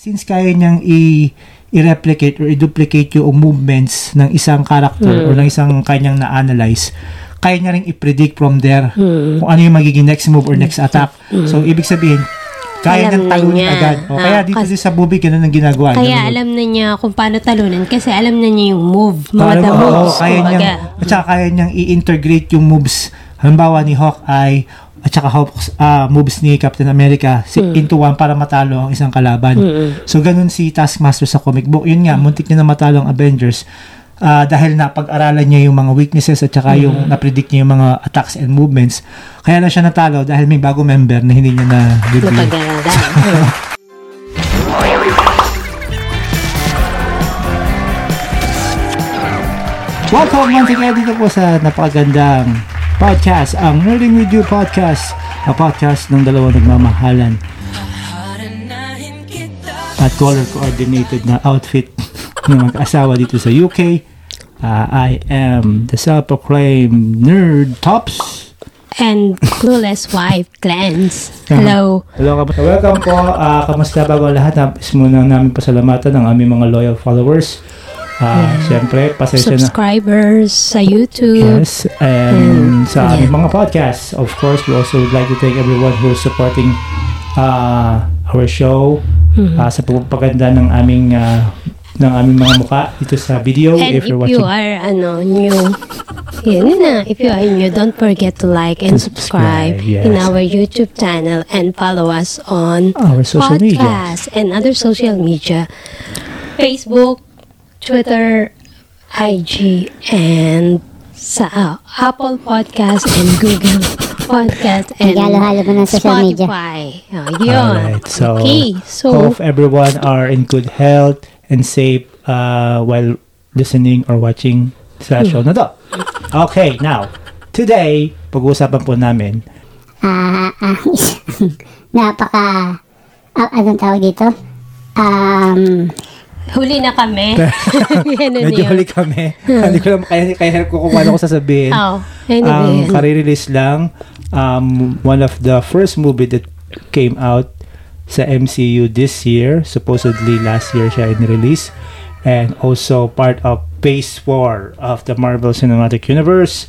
Since kaya niyang i- i-replicate or i-duplicate yung movements ng isang character or ng isang kanyang na-analyze, kaya niya rin i-predict from there kung ano yung magiging next move or next attack. So, ibig sabihin, kaya Alam niyang na talunin niya. agad. O, kaya Ah, dito kas- din sa movie, ganun ang ginagawa. Kaya Ganun. alam na niya kung paano talunan kasi alam na niya yung move, mga Parang, the moves. kaya kumbaga. niyang, at saka kaya niyang i-integrate yung moves, halimbawa ni Hawkeye, at saka Hawks, ah, moves ni Captain America si, Hmm. into one para matalo ang isang kalaban. So, ganun si Taskmaster sa comic book. Yun nga, muntik niya na matalo ang Avengers ah, dahil napag-aralan niya yung mga weaknesses at saka yung Hmm. na-predict niya yung mga attacks and movements. Kaya lang siya natalo dahil may bago member na hindi niya na-review. Napag-aralan. Welcome once again dito po sa napakagandang podcast, ang Nerding With You Podcast, a podcast ng dalawang nagmamahalan at color coordinated na outfit ng mag-asawa dito sa UK. Uh, I am the self-proclaimed Nerd Tops. And clueless wife, Glens. Hello. Hello, kamusta? Welcome po. Uh, kamusta bago ang lahat? Nais muna namin pasalamatan ng aming mga loyal followers. Uh, Siyempre, pasensya na. Subscribers sa YouTube. Yes, and sa yeah. mga podcasts, of course, we also would like to thank everyone who is supporting uh, our show Mm-hmm. uh, sa pagpapaganda ng aming uh, ng aming mga muka dito sa video. And if if you're you watching, are ano new, yun na. If you are new, don't forget to like and To subscribe subscribe, yes. in our YouTube channel and follow us on our social media. podcasts and other social media. Facebook, Twitter, IG, and sa ah, Apple Podcast and Google Podcast and Halo-halo mo ng social media. Spotify. Oh, yun. Alright, so, okay. So, hope everyone are in good health and safe uh, while listening or watching sa show na to. Okay, now, today, pag-uusapan po namin Ah, ah, napaka, ah, anong tawag dito? Um, huli na kami. Ganun Medyo huli kami. Hindi ko lang kaya, kaya ko kung paano ko sasabihin. Oh, Ang anyway. kare-release lang, um, one of the first movie that came out sa MCU this year. Supposedly last year siya in-release. And also part of Phase 4 of the Marvel Cinematic Universe.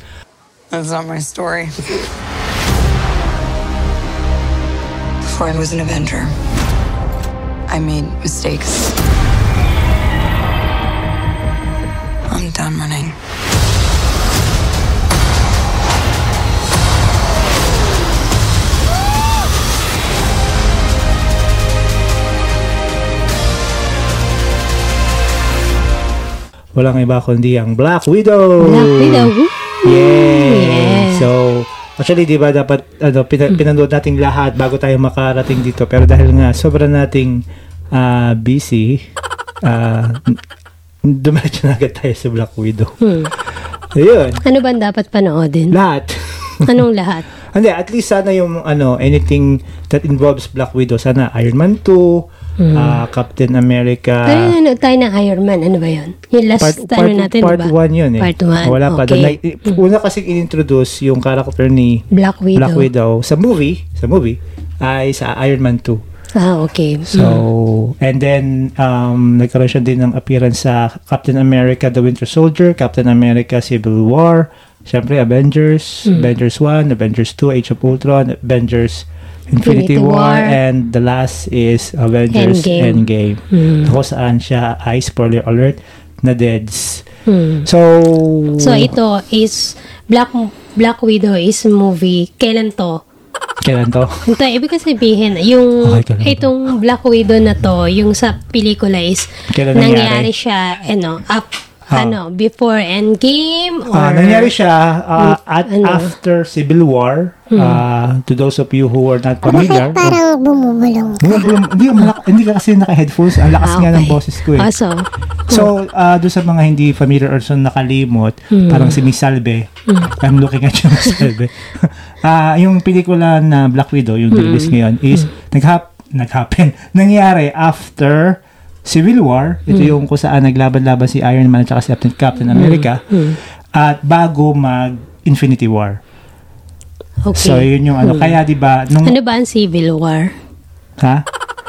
That's not my story. Before I was an Avenger, I made mistakes. I'm done running. Walang iba kundi ang Black Widow. Black Widow. Yay! Yeah. So, actually, di ba dapat ano, pina- pinanood natin lahat bago tayo makarating dito. Pero dahil nga sobrang nating ah, busy, uh, dumiretso na agad tayo sa Black Widow. Hmm. Ayun, Ano ba dapat panoodin? lahat. Anong lahat? Hindi, at least sana yung ano, anything that involves Black Widow. Sana Iron Man 2, ah, Captain America. Pero nanonood tayo ng Iron Man. Ano ba yun? Yung last part, ano part, natin, part diba? 1 yun eh. Part one, Wala pa. okay. doon. Like, una kasi in-introduce yung character ni Black Widow. Black Widow sa movie, sa movie ay sa Iron Man 2. Ah, okay. So, and then um nagkaroon siya din ng appearance sa Captain America The Winter Soldier, Captain America Civil War, syempre Avengers, Hmm. Avengers 1, Avengers 2, Age of Ultron, Avengers Infinity Infinity, War, War. and the last is Avengers Endgame. Endgame. Hmm. Kung saan siya ay spoiler alert na deads. Hmm. So, So, ito is Black Black Widow is movie. Kailan to? Kailan to? Ito, ibig sabihin, yung Okay, itong Black Widow na to, yung sa pelikula is Kailan nangyari nangyari? siya, ano, up, Ah. ano, before Endgame or... Ah, nangyari siya uh, at ano? Hmm. after Civil War. Uh, to those of you who are not familiar, bakit parang bumubulong ka? Bumubulong, hindi, malak- hindi ka kasi naka-headphones. Ang lakas Ah, nga ng okay. boses ko eh. Ah, so, So, uh, doon sa mga hindi familiar or sa nakalimot, Hmm. parang si Miss Salve, I'm looking at you, Miss Salve. Ah, yung pelikula na Black Widow, yung release ngayon, is naghap naghappen, nangyari after Civil War. Ito yung kung saan naglaban-laban si Iron Man at si Captain, Captain America. At bago mag Infinity War. okay. So, yun yung ano. Kaya, di ba, nung, ano ba ang Civil War? ha?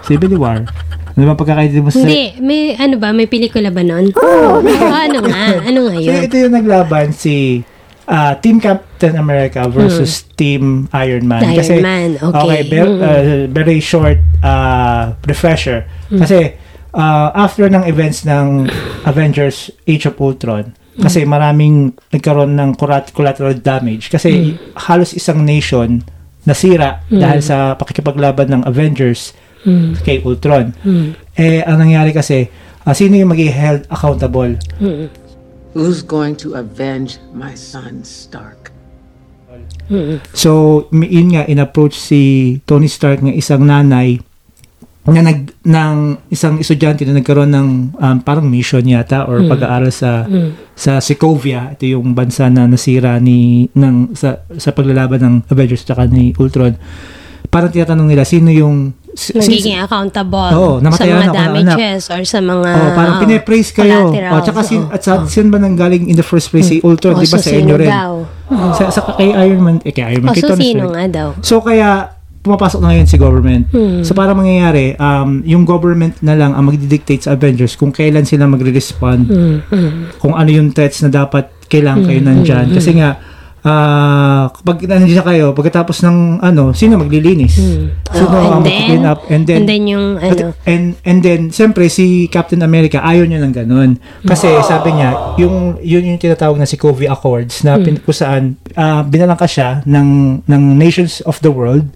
Civil War. Ano ba pagkakaintindi mo sa... Hindi, may ano ba, may pelikula ba nun? Oo. ano nga? Ano nga So, yun? ito yung naglaban si ah, Team Captain America versus Team Iron Man. Hmm. Iron Kasi, Man, okay. ver- Mm. ah, very short ah, refresher. Hmm. Kasi, ah, after ng events ng Avengers Age of Ultron, kasi maraming nagkaroon ng collateral damage. Kasi halos isang nation nasira dahil sa pakikipaglaban ng Avengers Hmm. kay Ultron. Hmm. Eh, ang nangyari kasi, ah, sino yung maging held accountable? Hmm. Who's going to avenge my son, Stark? So, mi- yun nga, in-approach si Tony Stark ng isang nanay na nag ng isang estudyante na nagkaroon ng um, parang mission yata or pag-aaral sa sa Sokovia ito yung bansa na nasira ni ng sa sa paglalaban ng Avengers at ni Ultron parang tinatanong nila sino yung si- Nagiging si- accountable Oo, sa mga ako damages or sa mga Oh, parang oh, pinapraise kayo. Oh, tsaka sin, Oo. at sa, saan ba nanggaling in the first place si Ultron? O, di ba so sa inyo rin? daw? Sa, sa kay Iron Man, eh, kay Iron Man, O, kay so sino nga daw? So kaya pumapasok na ngayon si government. Hmm. So para mangyayari, um, yung government na lang ang magdidictate sa Avengers kung kailan sila magre-respond, Hmm, hmm. kung ano yung threats na dapat kailangan kayo nandyan. Hmm. Kasi nga, ah kapag nandiyan kayo, pagkatapos ng ano, sino maglilinis? Sino Oh, ang mag-clean up? And then, and then yung at- ano, and and then siyempre si Captain America ayaw niya ng ganun. Kasi sabi niya, yung yun yung tinatawag na si Covey Accords na pin, kung saan ah, binalangka siya ng ng nations of the world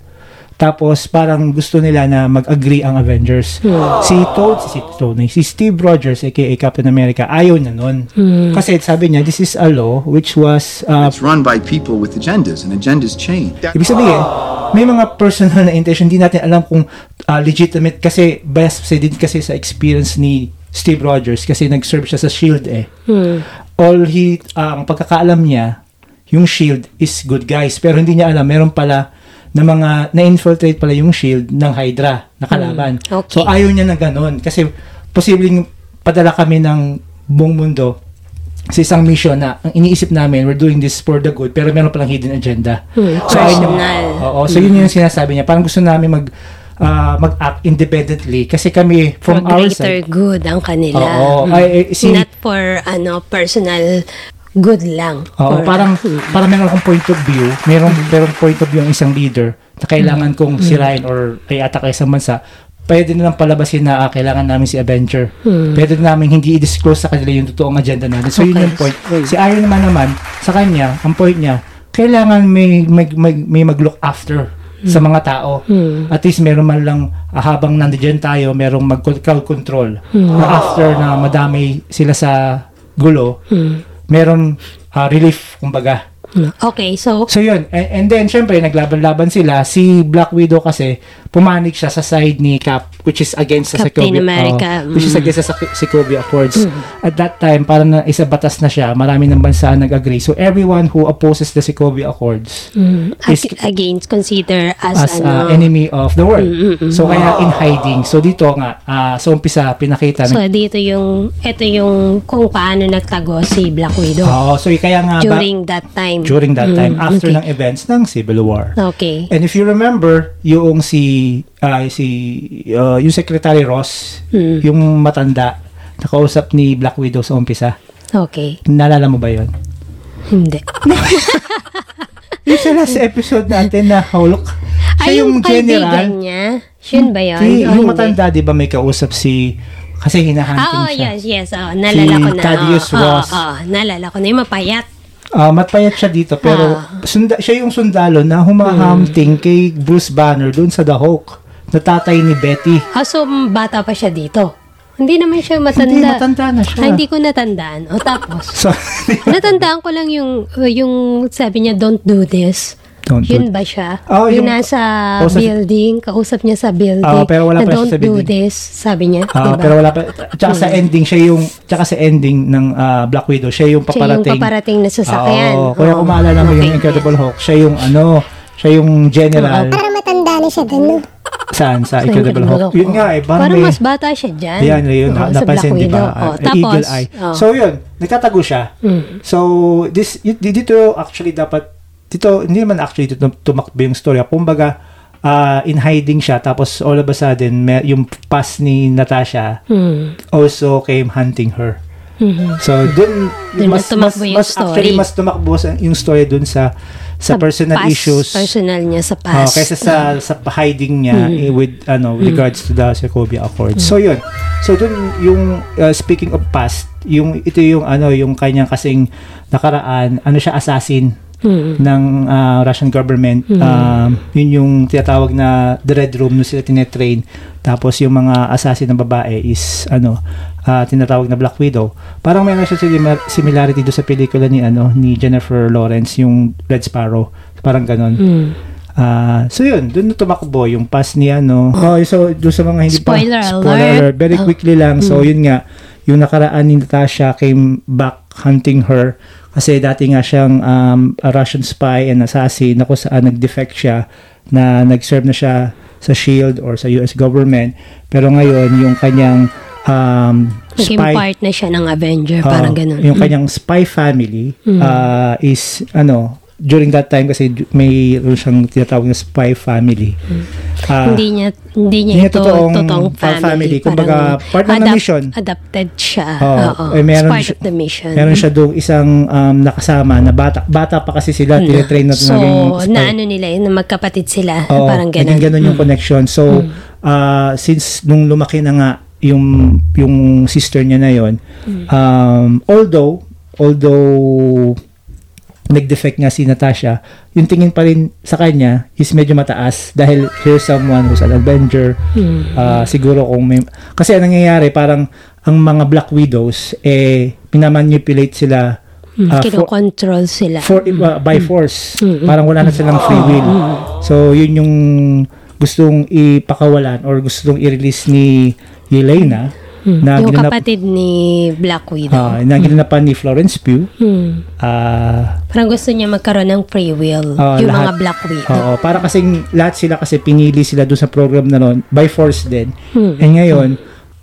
tapos parang gusto nila na mag-agree ang Avengers. Si Toad, si Tony, si Steve Rogers aka Captain America ayaw na nun. Kasi sabi niya, this is a law which was ah, It's run by people with agendas, and agendas change. Ibig sabihin, may mga personal na intention, hindi natin alam kung ah, legitimate kasi bias kasi din kasi sa experience ni Steve Rogers kasi nag-serve siya sa SHIELD eh. All he, ah, ang pagkakaalam niya, yung SHIELD is good guys. Pero hindi niya alam, meron pala na mga, na-infiltrate pala yung SHIELD ng Hydra, na kalaban. Hmm, okay. So ayaw niya na ganun. Kasi posibleng padala kami ng buong mundo sa isang mission na ang iniisip namin, we're doing this for the good, pero meron palang hidden agenda. Hmm, So, ayun personal. Oo, so yun yung sinasabi niya. Parang gusto namin mag ah, mag-act independently kasi kami from for our greater side. good ang kanila. Oo, Hmm. ay, eh, si Not for ano personal good lang. Oo, For- parang parang meron akong point of view, meron merong point of view ang isang leader na kailangan Hmm. kong sirain or ay attack sa bansa. Pwede nilang palabasin na ah, kailangan namin si Avenger. Pwede namin hindi i-disclose sa kanila yung totoong agenda natin. So yun Hmm. Okay. yung point. Si Iron Man naman, sa kanya, ang point niya, kailangan may may, may, may mag-look after Hmm. sa mga tao. At least meron man lang ah, habang nandiyan tayo, merong mag-crowd control. Hmm. Na after na madami sila sa gulo, Hmm. Meron ah, relief, kumbaga. Okay, so So yun, and, and then syempre naglaban-laban sila. Si Black Widow kasi pumanik siya sa side ni Cap which is against sa Captain Sokovia America, oh, which is mm. against sa Sokovia Accords. At that time parang na isa batas na siya. Marami ng bansa nag-agree. So everyone who opposes the Sokovia Accords is ag- against consider as, as ano. uh, enemy of the world. Mm, So kaya in hiding. So dito nga ah, sa umpisa pinakita So dito yung ito yung kung paano nagtago si Black Widow Oo, so kaya nga ba- during that time. during that time Mm, after okay. ng events ng Civil War. Okay. And if you remember, yung si ah, si ah, yung Secretary Ross, Hmm. yung matanda, nakausap ni Black Widow sa umpisa. Okay. Naalala mo ba yon? Hindi. Yung sa last episode natin na Hulk, siya Ay, yung yung general. niya? Yun ba yun? Si, yung hindi? matanda, di ba may kausap si, kasi hinahanting Ah, oh, siya. yes, yes. Oh, nalala Si ko na. Thaddeus oh, Ross. Oh, oh, nalala ko na. Yung mapayat. Ah, matpayat siya dito, pero Ah. sunda, siya yung sundalo na humahamting kay Bruce Banner doon sa The Hulk, na tatay ni Betty. Ah, so bata pa siya dito. Hindi naman siya matanda. Hindi, matanda na siya. Ah, hindi ko natandaan. O tapos, So, natandaan ko lang yung, yung sabi niya, don't do this. Don't do Yun ba siya? Oh, yung, yung- nasa Oh, sa- building, kausap niya sa building. Oh, pero wala na don't sa do building. this, sabi niya. Ah, diba? pero wala pa. Tsaka sa ending, siya yung, tsaka sa ending ng ah, Black Widow, siya yung Siya yung paparating. paparating na sasakyan. Oo. kung maalala mo yung Okay. Incredible Hulk, siya yung ano, siya yung general. Para matanda na siya dun, no? Saan? Sa Sa Incredible Hulk. Yun nga eh, parang, Parang may, mas bata siya dyan. Yan, yun, sa napansin, Black di ba? Widow. Oh, tapos, Eagle Eye. oh. So, yun, nagtatago siya. Mm. So, this, y- dito actually dapat, dito, hindi naman actually dito tumakbo yung story. Kumbaga, ah, in hiding siya tapos all of a sudden may, yung past ni Natasha Hmm. also came hunting her. Mhm. So dun Dun mas mas yung mas actually story. mas tumakbo sa, yung story dun sa sa, personal past, issues Personal niya sa Oh, past. kaysa sa sa hiding niya eh, with ano with regards to the Sokovia Accords. So yun. So dun yung uh, speaking of past, yung ito yung ano yung kanyang kasing nakaraan, ano siya assassin Hmm. ng uh, Russian government. Um, yun yung tinatawag na the Red Room no sila tinetrain. Tapos yung mga assassin ng babae is ano uh, tinatawag na Black Widow. Parang meron siya simi- similarity do sa pelikula ni ano ni Jennifer Lawrence yung Red Sparrow. Parang ganon. Hmm. Ah, so yun, doon na tumakbo yung pass ni ano. Oh, so doon sa mga hindi Spoiler pa alert. Very Oh. quickly lang. So yun nga, yung nakaraan ni Natasha came back hunting her kasi dati nga siyang um, a Russian spy and assassin na kung saan nag-defect siya na nag-serve na siya sa SHIELD or sa US government. Pero ngayon, yung kanyang um, Naging spy part na siya ng Avenger. Oo, parang ganun. Yung kanyang spy family Mm. uh, is ano during that time kasi may siyang tinatawag na spy family. Ah, hindi niya hindi niya niya ito totoong totoong, fa- family. family. Kumbaga, part ng adapt- mission. Adapted siya. Oo. Oo. Eh, meron part siya- of the mission. Meron siya doon isang um, nakasama na bata. Bata pa kasi sila, tinetrain na so, spy. na ano nila yun, na magkapatid sila. Oo, parang ganun. naging ganun yung connection. So, uh, since nung lumaki na nga yung yung sister niya na yon, um, although although nag-defect nga si Natasha, yung tingin pa rin sa kanya is medyo mataas dahil here's someone who's an Avenger. Ah, siguro kung may... Kasi ang nangyayari, parang ang mga Black Widows, eh, pinamanipulate sila Mm, ah, for- Kinokontrol sila. for uh, by force. Parang wala na silang free will. So yun yung gustong ipakawalan or gustong i-release ni Yelena na yung ginanap kapatid ni Black Widow. ah, na ginanapan ni Florence Pugh. Hmm. Ah, Parang gusto niya magkaroon ng free will. Oo, yung lahat. mga Black Widow. Oo, para kasing lahat sila kasi pinili sila doon sa program na noon by force din. Hmm. And ngayon,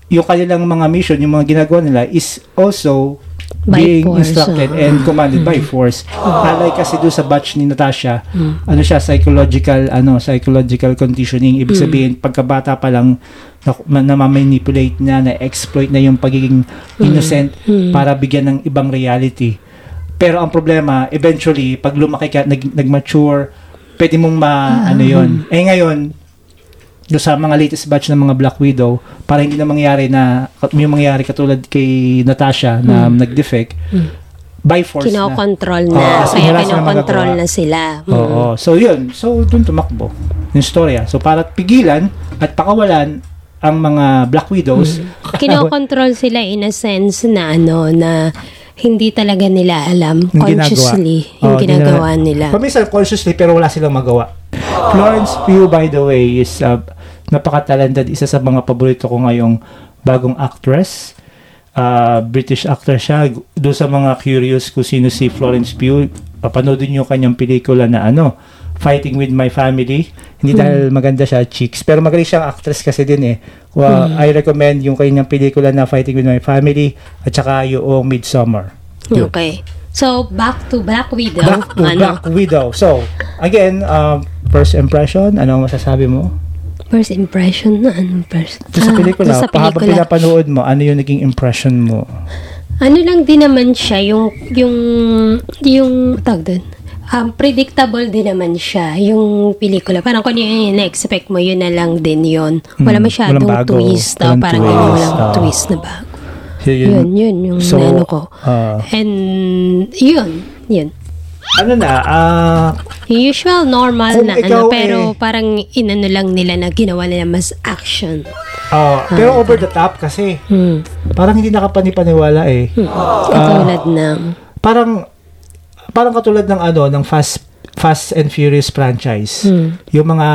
yung kanilang mga mission, yung mga ginagawa nila is also By being force, instructed oo. and commanded by force. Alay kasi doon sa batch ni Natasha, ano siya psychological ano psychological conditioning ibig sabihin pagkabata pa lang na, na manipulate na na exploit na yung pagiging innocent para bigyan ng ibang reality. Pero ang problema, eventually, pag lumaki ka, nag, nag-mature, pwede mong ma, ano yon Eh ngayon, do sa mga latest batch ng mga Black Widow, para hindi na mangyari na, yung mangyari katulad kay Natasha na nag-defect, by force na. Kinokontrol Oo, na. kasi kaya kinokontrol na sila. Hmm. Oo. So, yun. So, dun tumakbo yung storya. So, para pigilan at pakawalan ang mga Black Widows, Kinokontrol sila in a sense na ano, na hindi talaga nila alam Yung ginagawa. consciously yung Oo, ginagawa nila. Paminsan consciously pero wala silang magawa. Florence Pugh by the way is uh, napaka-talented isa sa mga paborito ko ngayong bagong actress. Uh, British actor siya. Doon sa mga curious kung sino si Florence Pugh, papanoodin niyo kanyang pelikula na ano, Fighting with My Family. Hindi dahil maganda siya, chicks. Pero magaling siyang actress kasi din eh. Well, I recommend yung kanyang pelikula na Fighting with My Family at saka yung Midsommar. Yun. Okay. So, back to Black Widow. Black to ano, Black Widow. So, again, um, first impression, ano masasabi mo? First impression na ano first? Sa Ah, pelikula, sa pahabang pelikula. pinapanood mo, ano yung naging impression mo? Ano lang din naman siya, yung, yung, yung, tag doon, um, predictable din naman siya, yung pelikula. Parang kung yung na-expect mo, yun na lang din yun. Wala Mm, masyadong walang bago, twist. daw walang parang twist, ganyan, walang oo. twist na bago. So, Yun, yun, yung So, ano ko. ah, And, yun, yun. ano na, ah, Yung usual, normal na ano, pero eh- parang inano lang nila na ginawa nila mas action. ah, pero over the top kasi, Hmm. parang hindi nakapanipaniwala eh. Katulad ng, Parang, parang katulad ng ano, ng Fast, Fast and Furious franchise. Hmm. Yung mga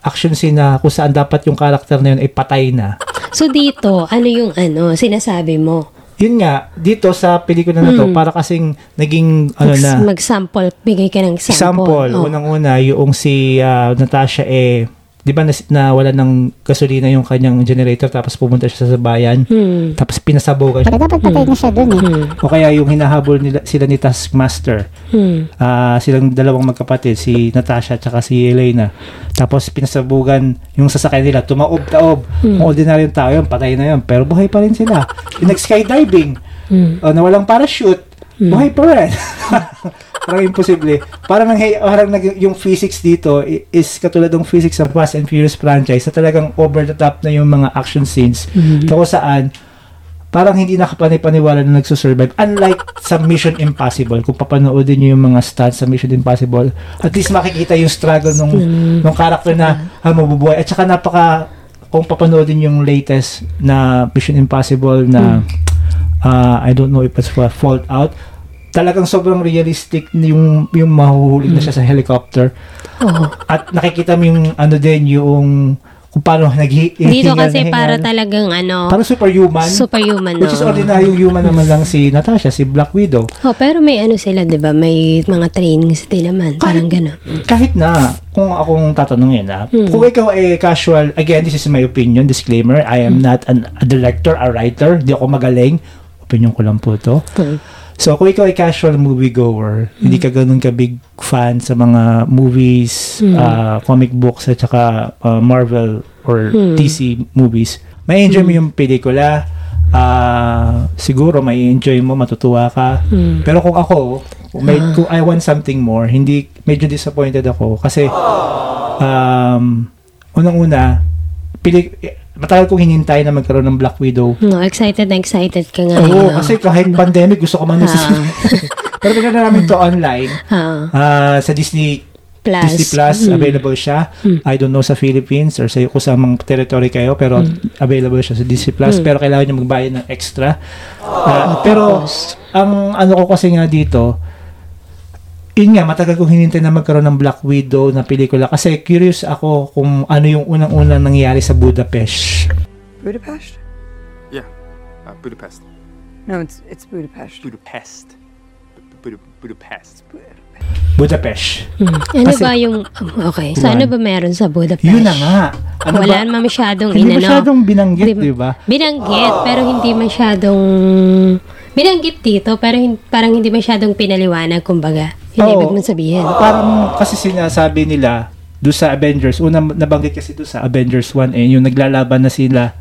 action scene na kung saan dapat yung karakter na yun ay patay na. so dito, ano yung ano, sinasabi mo? Yun nga, dito sa pelikula na to, para kasing naging, ano Mag- na, Mag-sample, bigay ka ng sample. example, Oh. unang-una, yung si ah, Natasha eh, di ba nawala ng gasolina yung kanyang generator tapos pumunta siya sa bayan. Hmm. Tapos pinasabugan siya. Pero dapat patay na siya dun eh. O kaya yung hinahabol nila, sila ni Taskmaster. Hmm. Ah, silang dalawang magkapatid, si Natasha at si Elena. Tapos pinasabugan yung sasakyan nila, tumaob-taob. Kung ordinaryong tao yun, patay na yun. Pero buhay pa rin sila. Yung nag-skydiving, o nawalang parachute, buhay pa rin. parang imposible. Parang, nang, parang nag, yung physics dito is katulad ng physics sa Fast and Furious franchise na talagang over the top na yung mga action scenes. Kung saan, parang hindi nakapanipaniwala na nagsusurvive. Unlike sa Mission Impossible, kung papanoodin nyo yung mga stunts sa Mission Impossible, at least makikita yung struggle nung, nung character na ah, mabubuhay. At saka napaka, kung papanoodin yung latest na Mission Impossible na ah, I don't know if it's for Fallout, talagang sobrang realistic yung yung mahuhuli na siya sa helicopter. Oo. At nakikita mo yung ano din yung kung paano nag Dito kasi para talagang ano, Parang superhuman. superhuman, Which is no? ordinaryong human naman lang si Natasha, si Black Widow. Oh, pero may ano sila, 'di ba? May mga trainings din naman, parang gano'n. Kahit na, kung akong tatanungin na, Hmm. kung ikaw ay casual, again, this is my opinion, disclaimer, I Hmm. am not an, a director, a writer, di ako magaling, opinion ko lang po to. Hmm. So, kung ikaw ay casual moviegoer, hindi ka ganun ka big fan sa mga movies, Hmm. ah, comic books, at saka ah, Marvel or Hmm. DC movies, may enjoy mo yung pelikula, ah, siguro may enjoy mo, matutuwa ka. Hmm. Pero kung ako, kung, may, kung I want something more, hindi, medyo disappointed ako kasi um, unang-una, pili, matagal kong hinintay na magkaroon ng Black Widow No, excited na excited ka nga. Oo, no? kasi kahit pandemic, gusto ko man Ah. Pero bigla namin to online. Ah, sa Disney plus. Disney Plus, Mm. available siya. I don't know sa Philippines or sa kung sa mga territory kayo, pero available siya sa Disney Plus. Pero kailangan nyo magbayad ng extra. Ah, pero, ang ano ko kasi nga dito, yun nga, matagal kong hinintay na magkaroon ng Black Widow na pelikula kasi curious ako kung ano yung unang-unang nangyari sa Budapest. Budapest? Yeah, uh, Budapest. No, it's it's Budapest. Budapest. Bud- Budapest. Budapest. Hmm. Ano Kasi- ba yung... Okay, so ano ba meron sa Budapest? Yun na nga. Ano Wala ba? naman masyadong Hindi inano. masyadong binanggit, Hindi- di ba? Binanggit, pero hindi masyadong... Binanggit dito, pero hin- parang hindi masyadong pinaliwanag, kumbaga. Yun Oo. ibig mong sabihin. Parang kasi sinasabi nila do sa Avengers, una nabanggit kasi do sa Avengers 1 eh, yung naglalaban na sila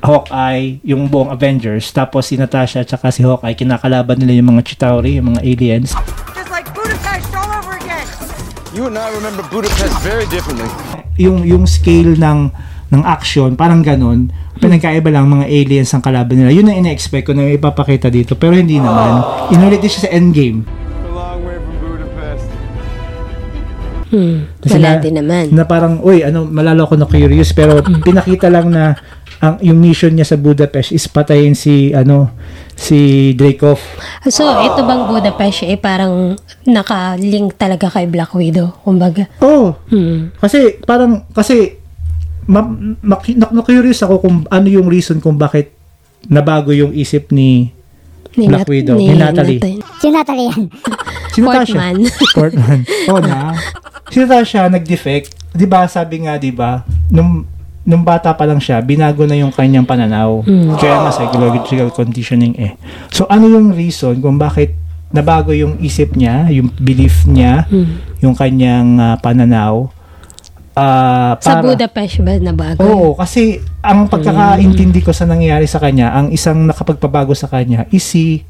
Hawkeye, yung buong Avengers, tapos si Natasha at saka si Hawkeye, kinakalaban nila yung mga Chitauri, yung mga aliens. Just like Budapest all over again. You and I remember Budapest very differently. Yung yung scale ng ng action, parang ganun. Pinagkaiba lang mga aliens ang kalaban nila. Yun ang ina-expect ko na ipapakita dito, pero hindi naman. Inulit din siya sa Endgame. A long way from Budapest. Hmm. Kasi Wala na- din naman. na parang, uy, ano, malalo ako na curious, pero pinakita lang na ang yung mission niya sa Budapest is patayin si, ano, si Dreykov. So, ito bang Budapest eh, parang naka-link talaga kay Black Widow, kumbaga. Oh, Hmm. kasi parang, kasi, ma, ma, na, na-curious ako kung ano yung reason kung bakit nabago yung isip ni Ni Black Widow, ni Natalie. Nat- Si Natalie yan. Si Natasha. Portman. Portman. Oo na. Si Natasha nag-defect. 'Di ba sabi nga 'di ba nung nung bata pa lang siya, binago na yung kanyang pananaw. Kaya nga psychological conditioning eh. So ano yung reason kung bakit nabago yung isip niya, yung belief niya, yung kanyang ah, pananaw? Sa para- Budapest ba na bago? Oo, kasi ang pagkakaintindi ko sa nangyari sa kanya, ang isang nakapagpabago sa kanya is si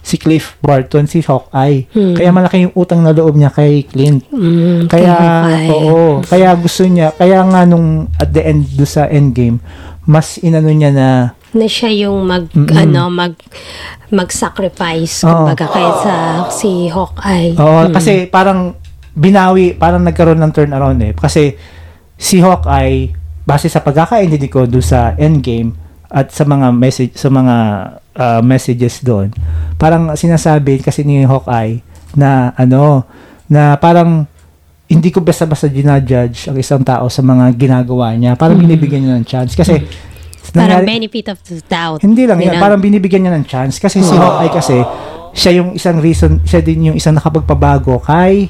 si Cliff Barton, si Hawkeye. Kaya malaki yung utang na loob niya kay Clint. Hmm, Kaya, kay oo, kaya gusto niya, kaya nga nung at the end do sa endgame, mas inano niya na, na siya yung mag ano mag mag-sacrifice kumbaga kaysa si Hawkeye. oo, kasi parang binawi, parang nagkaroon ng turnaround eh. Kasi si Hawkeye, base sa pagkakaintindi ko do sa endgame, at sa mga message sa mga ah, messages doon parang sinasabi kasi ni Hawkeye na ano na parang hindi ko basta-basta ginajudge ang isang tao sa mga ginagawa niya. Parang binibigyan niya ng chance. Kasi Parang nangyari- benefit of the doubt. hindi lang yan, parang binibigyan niya ng chance. Kasi si Hawkeye kasi siya yung isang reason, siya din yung isang nakapagpabago kay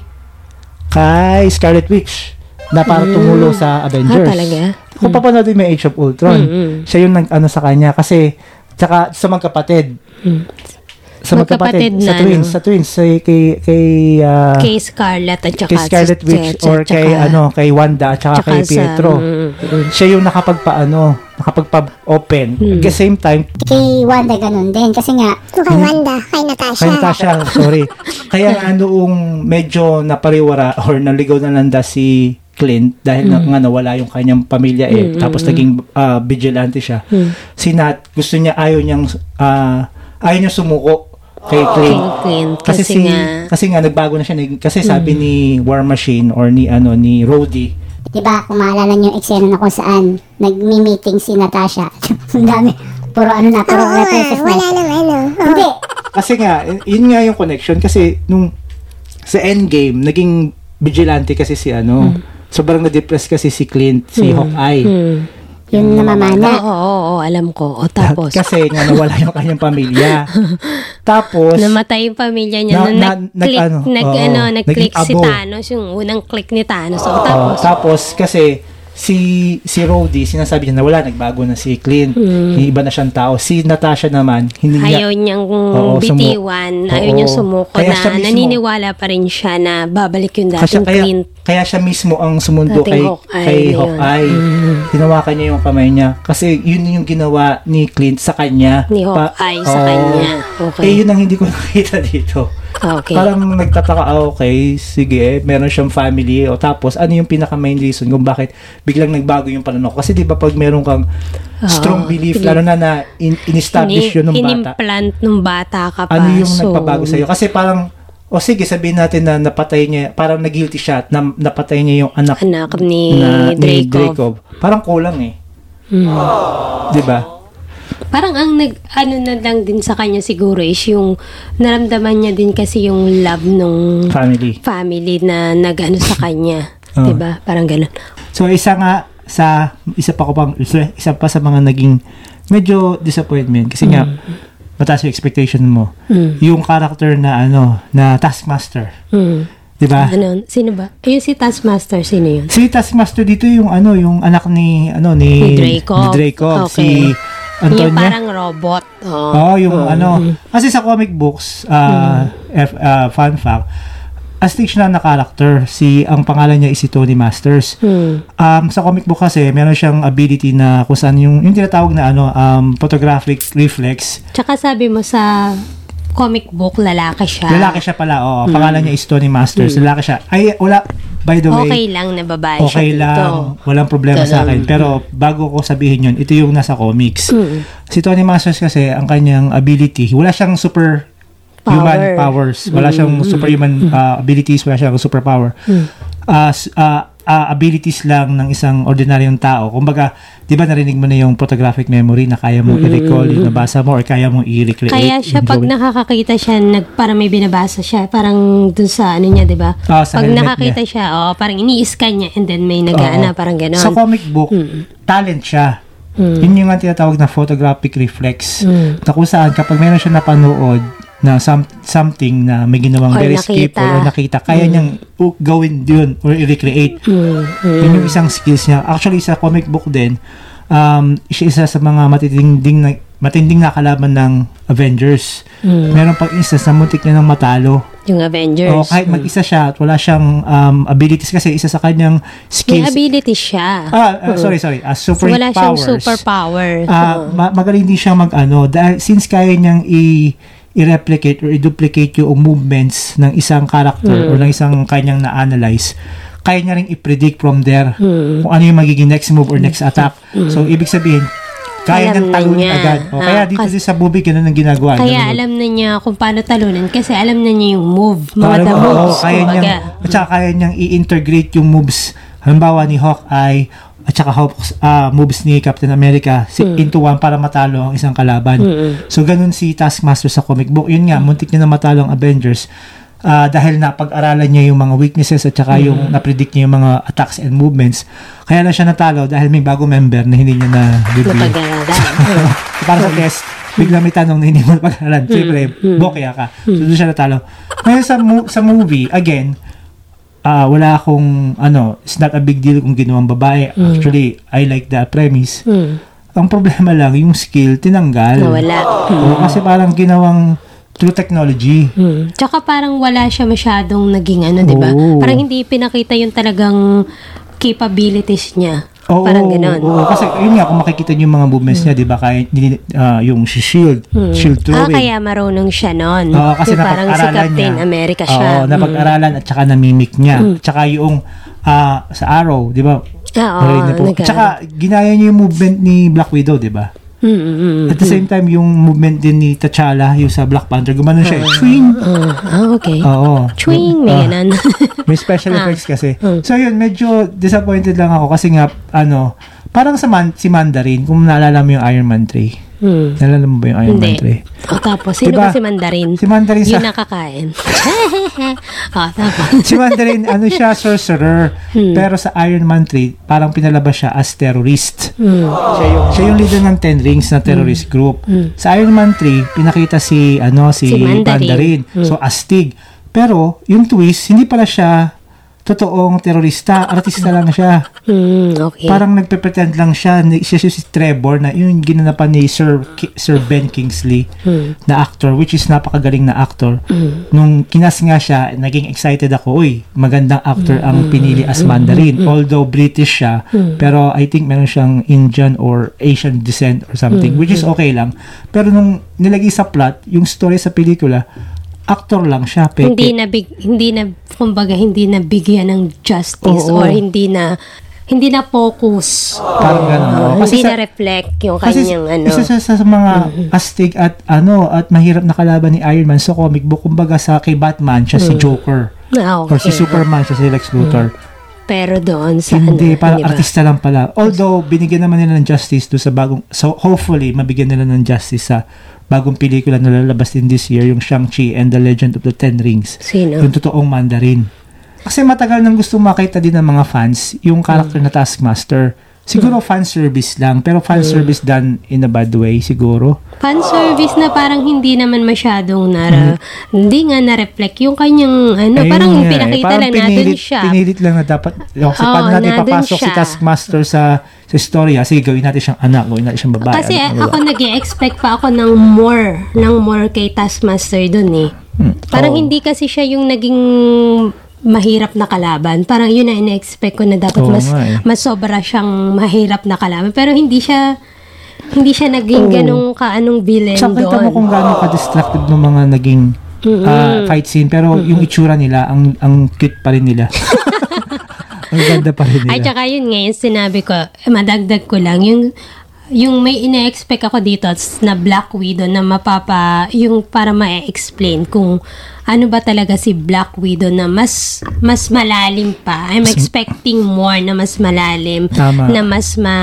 kay Scarlet Witch. na para tumulo sa Avengers. Ah, talaga? Kung papanoodin mo yung Age of Ultron, siya yung nag-ano sa kanya kasi tsaka sa magkapatid. Sa magkapatid, Magkapatid sa na twins, ano? sa twins, sa kay kay ah, Kay Scarlet at saka kay Scarlet si- Witch tsaka- or kay ano, kay Wanda at saka, tsaka kay sa- Pietro. mm, mm. Siya yung nakapagpaano, nakapagpa-open. At the same time, Kay Wanda ganun din. Kasi nga, kay Wanda, kay Natasha. Kay Natasha, sorry. Kaya nga noong medyo napariwara or naligaw na landa si Clint dahil na, nga nawala yung kanyang pamilya eh. Tapos naging ah, vigilante siya. Si Nat, gusto niya, ayaw niyang, ah, ayaw niya sumuko kay Clint. Kay Clint, Kasi, kasi si, nga- kasi nga nagbago na siya. Kasi sabi ni War Machine or ni ano ni Rhodey, Diba, kung maalala niyo yung eksena na kung saan nagmi-meeting si Natasha. Ang dami. Puro ano na, puro references na. Wala nang ano. Hindi. kasi nga, yun nga yung connection. Kasi nung sa endgame, naging vigilante kasi si ano, sobrang na-depress kasi si Clint, si Hawkeye. Hmm. Yung namamana. Oo, oo, oo, alam ko. O tapos, Kasi nga nawala yung kanyang pamilya. Tapos, namatay yung pamilya niya Na- nung na- nag-click, nag- ano, nag, oo, ano, nag-click si. Thanos, yung unang click ni Thanos. O oh, tapos, tapos kasi si si Rhodey, sinasabi niya na wala, nagbago na si Clint. Iba na siyang tao. Si Natasha naman, hindi niya ayaw niyang Oo, sumu- bitiwan, ayaw Oo. niyang sumuko Kaya na mismo- naniniwala pa rin siya na babalik yung dating kaya, Clint. Kaya siya mismo ang sumundo Dating kay Hawkeye kay. Hawkeye. Hinawakan niya yung kamay niya. Kasi yun yung ginawa ni Clint sa kanya. Ni Hawkeye sa Oo. kanya. Okay. Eh, yun ang hindi ko nakita dito. Okay. Parang nagtataka, ah, okay, sige, meron siyang family. O tapos, ano yung pinaka-main reason kung bakit biglang nagbago yung pananaw? Kasi di ba pag meron kang strong Oo. belief, lalo na na in, in-establish yun ng bata, Inimplant nung bata ka pa. ano yung so, nagpabago sa'yo? Kasi parang, o sige, sabihin natin na napatay niya, parang nag-guilty siya at na, napatay niya yung anak, Anak ni na, ni Draco. Dracov. Parang kulang eh. Hmm. Di ba? Parang ang nag, ano na lang din sa kanya siguro is yung naramdaman niya din kasi yung love nung Family. family na nag-ano sa kanya. Oh. 'Di ba? Parang ganun. So isa nga sa isa pa ko pang isa, isa pa sa mga naging medyo disappointment kasi nga mataas yung expectation mo. Yung character na ano na Taskmaster, Hmm. 'di ba? Ano, sino ba? Ayun si Taskmaster, sino yun? Si Taskmaster dito yung ano yung anak ni ano ni Ni Draco. ni Draco, Okay. si Yung Antonia. parang robot. Oh. Oh, yung ano. Kasi sa comic books, uh, F, uh, fun fact, astig na na character. Si, ang pangalan niya is si Tony Masters. Hmm. Um, sa comic book kasi, meron siyang ability na kung saan yung, yung tinatawag na ano, um, photographic reflex. Tsaka sabi mo sa comic book, lalaki siya. Lalaki siya pala, oo. Pangalan niya is Tony Masters. Lalaki siya. Ay, wala, by the way, Okay lang na babae siya okay dito. lang, walang problema sa Ganun. akin. Pero bago ko sabihin yun, ito yung nasa comics. Mm. Si Tony Masters kasi, ang kanyang ability, wala siyang super human Power. powers. Wala siyang superhuman uh, abilities, wala siyang superpower. Uh, uh, uh, abilities lang ng isang ordinaryong tao. Kumbaga, di ba narinig mo na yung photographic memory na kaya mong i-recall yung nabasa mo or kaya mong i-recreate. Kaya siya pag nakakakita siya, nag, parang may binabasa siya, parang dun sa ano niya, di ba? Sa pag helmet nakakita siya, oh, parang ini-scan niya and then may nag-aana, parang gano'n. Sa comic book, talent siya. Yun yung nga tinatawag na photographic reflex. Na kung saan, kapag meron siya napanood na some, something na may ginawang Or very skip nakita. or nakita, kaya niyang uh, gawin yun or i-recreate. Hmm, Yun yung isang skills niya. Actually, sa comic book din, um, siya isa sa mga matitinding na, matinding na kalaban ng Avengers. Meron pang instance na muntik niya ng matalo. Yung Avengers. O kahit mag-isa siya at wala siyang um, abilities kasi isa sa kanyang may skills ability siya. Ah, ah, sorry, sorry. Ah, So, super wala siyang powers. superpower. Ah, Oo. ma- magaling din siyang mag-ano. Dahil, since kaya niyang i- i-replicate or i-duplicate yung movements ng isang character Hmm. or ng isang kanyang na-analyze, kaya niya rin i-predict from there Hmm. kung ano yung magiging next move or next attack. So, ibig sabihin, kaya Alam niyang talunin niya. agad. O, kaya Ah, dito kas- din sa movie, ganun ang ginagawa. Kaya Ganun. alam na niya kung paano talunin kasi alam na niya yung move, mga Parang, the moves. kaya kumbaga. niyang, at saka kaya niyang i-integrate yung moves, halimbawa ni Hawkeye, at saka Hawk's, ah, moves ni Captain America si, Hmm. into one para matalo ang isang kalaban. So, ganun si Taskmaster sa comic book. Yun nga, muntik niya na matalo ang Avengers ah, dahil napag-aralan niya yung mga weaknesses at saka Hmm. yung na-predict niya yung mga attacks and movements. Kaya lang siya natalo dahil may bago member na hindi niya na-review. Napag-aralan. para sa test, bigla may tanong na hindi mo napag-aralan. Siyempre, bokya ka. So, doon siya natalo. Ngayon sa, mo- sa movie, again, ah, wala akong, ano, it's not a big deal kung ginawang babae. Actually, I like the premise. Hmm. Ang problema lang, yung skill, tinanggal. Nawala. Oo, kasi parang ginawang through technology. Hmm. Tsaka parang wala siya masyadong naging ano, di ba? Parang hindi pinakita yung talagang capabilities niya. Oo, parang ganon. Oo, kasi yun nga, kung makikita niyo yung mga movements niya, di ba, nini- ah, yung si shield, shield Ah, throwing. kaya marunong siya nun. Oo, kasi Yung parang si Captain niya. America siya. Oo, Mm. napag-aralan at saka namimik niya. Tsaka yung ah, sa Arrow, di ba? Ah, oo, nag- Tsaka ginaya niya yung movement ni Black Widow, di ba? Mm, mm, mm. At the same time, yung movement din ni T'Challa, yung sa Black Panther, gumanon siya. eh. Swing! Ah, okay. Oo. Chwing, may Ah. ganon. May special Ah. effects kasi. So yun, medyo disappointed lang ako kasi nga, ano, parang sa man, si Mandarin, kung naalala mo yung Iron Man 3. Hmm. Naalala mo ba yung Iron Man 3? Hindi. O tapos, sino Diba? ba si Mandarin? Si Mandarin sa... Yung nakakain. o tapos. si Mandarin, ano siya, sorcerer. Hmm. Pero sa Iron Man 3, parang pinalabas siya as terrorist. Hmm. Siya, yung, siya yung leader ng Ten Rings na terrorist group. Sa Iron Man 3, pinakita si, ano, si, Si Mandarin. Hmm. Mandarin. So, astig. Pero, yung twist, hindi pala siya totoong terorista. Artista lang siya. Hmm, okay. Parang nagpe-pretend lang siya. ni- Siya si Trevor na yung ginanapan ni Sir, Ki- Sir Ben Kingsley Hmm. na actor, which is napakagaling na actor. Nung kinas nga siya, naging excited ako, uy, magandang actor ang pinili as Mandarin. Although British siya, pero I think meron siyang Indian or Asian descent or something, which is okay lang. Pero nung nilagay sa plot, yung story sa pelikula, actor lang siya, peke. hindi na big, hindi na kumbaga hindi na bigyan ng justice Oo. or hindi na hindi na focus. Parang ganun. No? Kasi hindi sa- na reflect yung Kasi kanyang ano. isa sa, sa mga astig at ano at mahirap na kalaban ni Iron Man sa comic book kumbaga sa kay Batman siya si Joker Ah, or si okay. Superman siya si Lex Luthor. Pero doon sa Hindi, ano, parang di ba? artista lang pala. Although binigyan naman nila ng justice do sa bagong so hopefully mabigyan nila ng justice sa bagong pelikula na lalabas din this year yung Shang-Chi and the Legend of the Ten Rings. Sino? Yung totoong Mandarin. Kasi matagal nang gusto makita din ng mga fans yung character na Taskmaster. Siguro fan service lang, pero fan service done in a bad way siguro. Fan service na parang hindi naman masyadong nara, hindi nga na-reflect yung kanyang ano, Ayun parang nga eh. pinakita Parang lang na doon pinilit- siya. Pinilit lang na dapat, yung kasi Oo, paano natin nandun papasok si siya. Taskmaster sa sa storya, sige gawin natin siyang anak, gawin natin siyang babae. Kasi ano, ano ako nag expect pa ako ng more, ng more kay Taskmaster dun eh. Hmm. Parang Oo. hindi kasi siya yung naging mahirap na kalaban. Parang yun na ina-expect ko na dapat Oo mas nga eh. mas sobra siyang mahirap na kalaban. Pero hindi siya hindi siya naging Oo. ganong kaanong villain Tsaka kita mo kung gaano ka-distracted ng mga naging ah, fight scene, pero yung itsura nila, ang ang cute pa rin nila. ang ganda pa rin nila. Ay, tsaka yun nga, yung sinabi ko, eh, madagdag ko lang, yung yung may ina-expect ako dito na Black Widow na mapapa, yung para ma-explain kung ano ba talaga si Black Widow na mas mas malalim pa. I'm expecting more na mas malalim. Tama. Na mas ma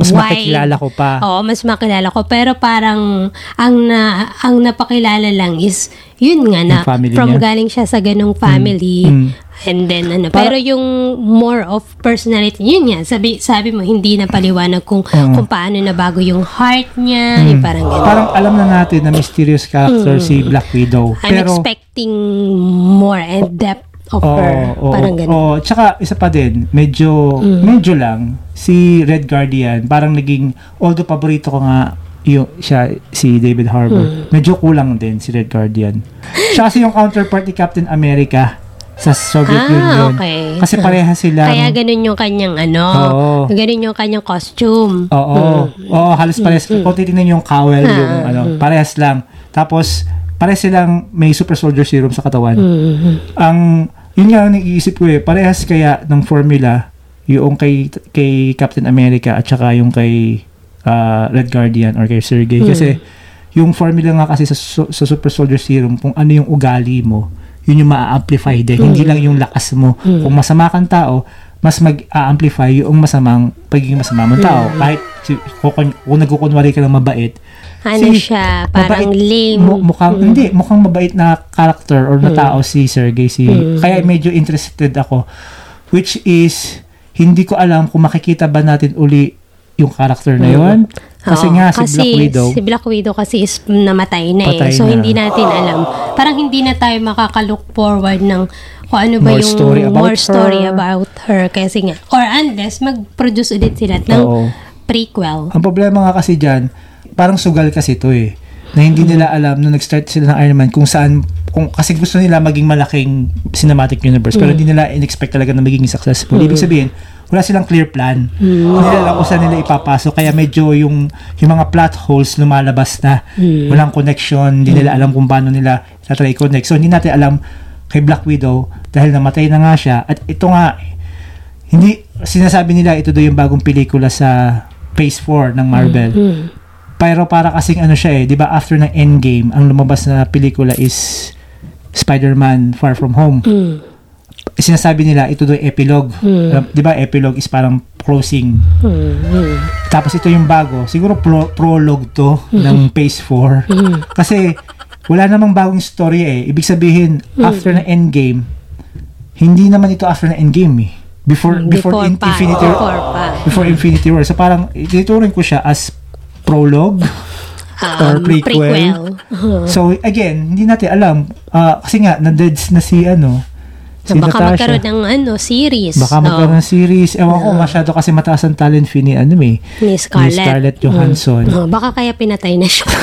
Mas wide. makikilala ko pa. Oo, mas makilala ko. Pero parang ang na ang napakilala lang is yun nga na from niya. galing siya sa ganong family. mm. And then ano, Para- pero yung more of personality, yun nga, sabi, sabi mo, hindi na paliwanag kung, kung paano na bago yung heart niya, yung parang gano'n. Mm. Parang alam na natin na mysterious character si Black Widow. Mm. I'm pero, expecting more and depth of Oo, her. oo, parang gano'n. oo. Tsaka, isa pa din, medyo, Mm. medyo lang, si Red Guardian, parang naging, although paborito ko nga, yung, siya, si David Harbour, Mm. medyo kulang din si Red Guardian. Siya kasi yung counterpart ni Captain America sa Soviet Ah, Union. okay. Kasi pareha sila. Kaya ganun yung kanyang ano, Oo. ganun yung kanyang costume. Oo. Oo, halos parehas. Kung titignan yung cowl, Ah, yung ano, parehas lang. Tapos, parehas silang may super soldier serum sa katawan. Ang, yun nga ang nag-iisip ko eh, parehas kaya ng formula, yung kay, kay Captain America at saka yung kay ah, Red Guardian or kay Sergey. Kasi, yung formula nga kasi sa, sa super soldier serum, kung ano yung ugali mo, yun yung ma-amplify din. Hindi lang yung lakas mo. Kung masama kang tao, mas mag-amplify yung masamang pagiging masama mong tao. Kahit si, kung, kung nagkukunwari ka ng mabait, Ano siya, parang mabait- lame. mu- mukhang, Hindi, mukhang mabait na character or na tao si Sergey. Si, Kaya medyo interested ako. Which is, hindi ko alam kung makikita ba natin uli yung character na yon Kasi Oo, nga si Black Widow, si Black Widow kasi is namatay na Patay eh. So, na. hindi natin alam. Parang hindi na tayo makaka-look forward ng kung ano ba More yung story about more story her. about her. Kasi nga, or unless mag-produce ulit sila ng Oo. prequel. ang problema nga kasi dyan, parang sugal kasi to eh. Na hindi nila alam nung nag-start sila ng Iron Man kung saan, kung, kasi gusto nila maging malaking cinematic universe pero hindi nila in-expect talaga na magiging successful. Ibig sabihin, wala silang clear plan. Hindi nila alam kung saan nila ipapasok. Kaya medyo yung, yung mga plot holes lumalabas na. Walang connection. Hindi nila alam kung paano nila tatry connect. So, hindi natin alam kay Black Widow dahil namatay na nga siya. At ito nga, hindi, sinasabi nila ito daw yung bagong pelikula sa Phase 4 ng Marvel. Pero para kasing ano siya eh, 'di ba after ng Endgame, ang lumabas na pelikula is Spider-Man Far From Home. Sinasabi nila ito daw epilogue. Uh, 'Di ba epilogue is parang closing. Tapos ito yung bago, siguro pro- prologue to ng Phase 4. Kasi wala namang bagong story eh. Ibig sabihin after ng Endgame, hindi naman ito after ng Endgame eh. Before before, Before in- pa. Infinity Before pa. before Infinity War. So parang ituturing ko siya as prologue or Um, prequel. So again, hindi natin alam Ah, kasi nga na-deads na si ano si Na baka Natasha. magkaroon ng ano, series. Baka magkaroon Oo. ng series. Ewan ko, masyado kasi mataas ang talent fee ni, ano eh, ni Scarlett. ni Scarlett Johansson. Oh, baka kaya pinatay na siya.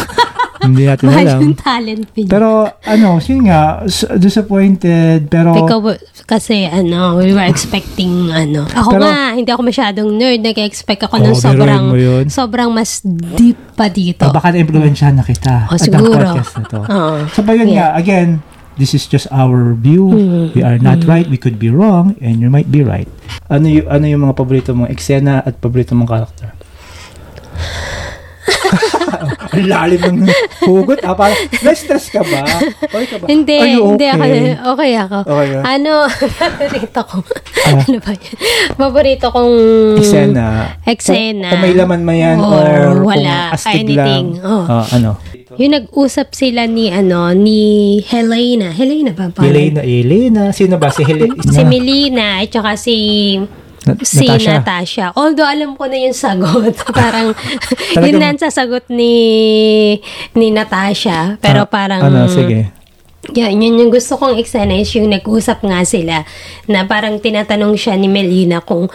Hindi natin Mahal alam. yung talent fee. Pero, ano, yun nga, disappointed, pero, Ikaw, kasi ano, we were expecting ano. Ako Pero- nga, hindi ako masyadong nerd. Nag-expect ako ng Oh, biruin sobrang, sobrang mas deep pa dito. ah, baka na-influensyahan na kita Oh, at ang siguro. podcast na to. Oo. So, ba yun Yeah. nga, again, this is just our view. We are not right. We could be wrong, and you might be right. Ano yung, ano yung mga paborito mong eksena at paborito mong karakter? Ang lalim ng hugot. Ah, parang, na-stress ka ba? Okay ka ba? Hindi, Are you hindi ako. okay? Okay ako. Okay ka? Ano, paborito ko. Ah. ano ba yun? Paborito kong Eksena. Eksena. Kung, kung may laman man yan or, Or kung wala, astig anything. lang. Oh. Ah, ano? Yung nag-usap sila ni ano ni Helena. Helena ba? Parang- Elena, Elena. Sino ba? Si Helena. Si Melina at saka si Si Natasha. Natasha. Although alam ko na yung sagot. Parang yun na ang sasagot ni ni Natasha. Pero Ah, parang Ano, sige. yan, yun yung gusto kong eksena is yung nag-usap nga sila na parang tinatanong siya ni Melina kung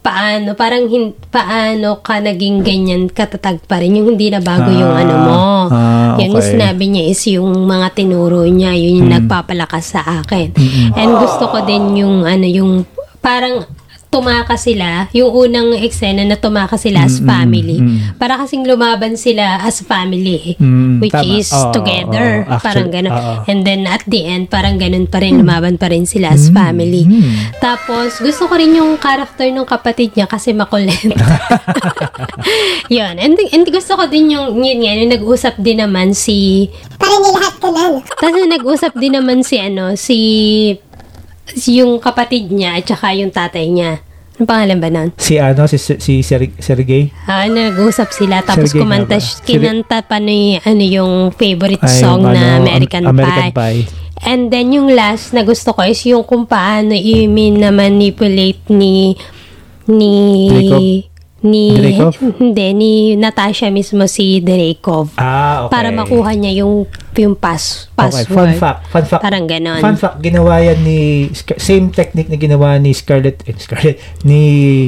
paano, parang hin, paano ka naging ganyan katatag pa rin, yung hindi na bago yung Ah, ano mo. ah, yung okay. sinabi niya is yung mga tinuro niya, yun yung nagpapalakas sa akin. And gusto ko din yung ano, yung parang tumaka sila, yung unang eksena na tumaka sila as family. Para kasing lumaban sila as family, Mm, which tama. is Oo, together. oo, parang actually, gano'n. oo. And then at the end, parang ganun pa rin, lumaban pa rin sila as family. Tapos, gusto ko rin yung character ng kapatid niya kasi makulit. yun. And, and gusto ko din yung, yun nga, yung nag-usap din naman si, Para ni lahat ka na. tapos nag-usap din naman si, ano, si yung kapatid niya at saka yung tatay niya. Ano pangalan ba nun? Si ano, si, si Ser- Sergey? Ah, nag-usap sila tapos Sergey kumanta, kinanta pa ni ano yung favorite Ay, song yung na ano, American, Am- American Pie. Pie. And then yung last na gusto ko is yung kung paano i-manipulate ni ni Dreykov? Ni Dreykov? hindi ni Natasha mismo si Dreykov Ah, okay. para makuha niya yung yung pass Okay, fun password. fact. Fun fact. Parang ganon. Fun fact, ginawa yan ni, same technique na ginawa ni Scarlett, eh, Scarlett, ni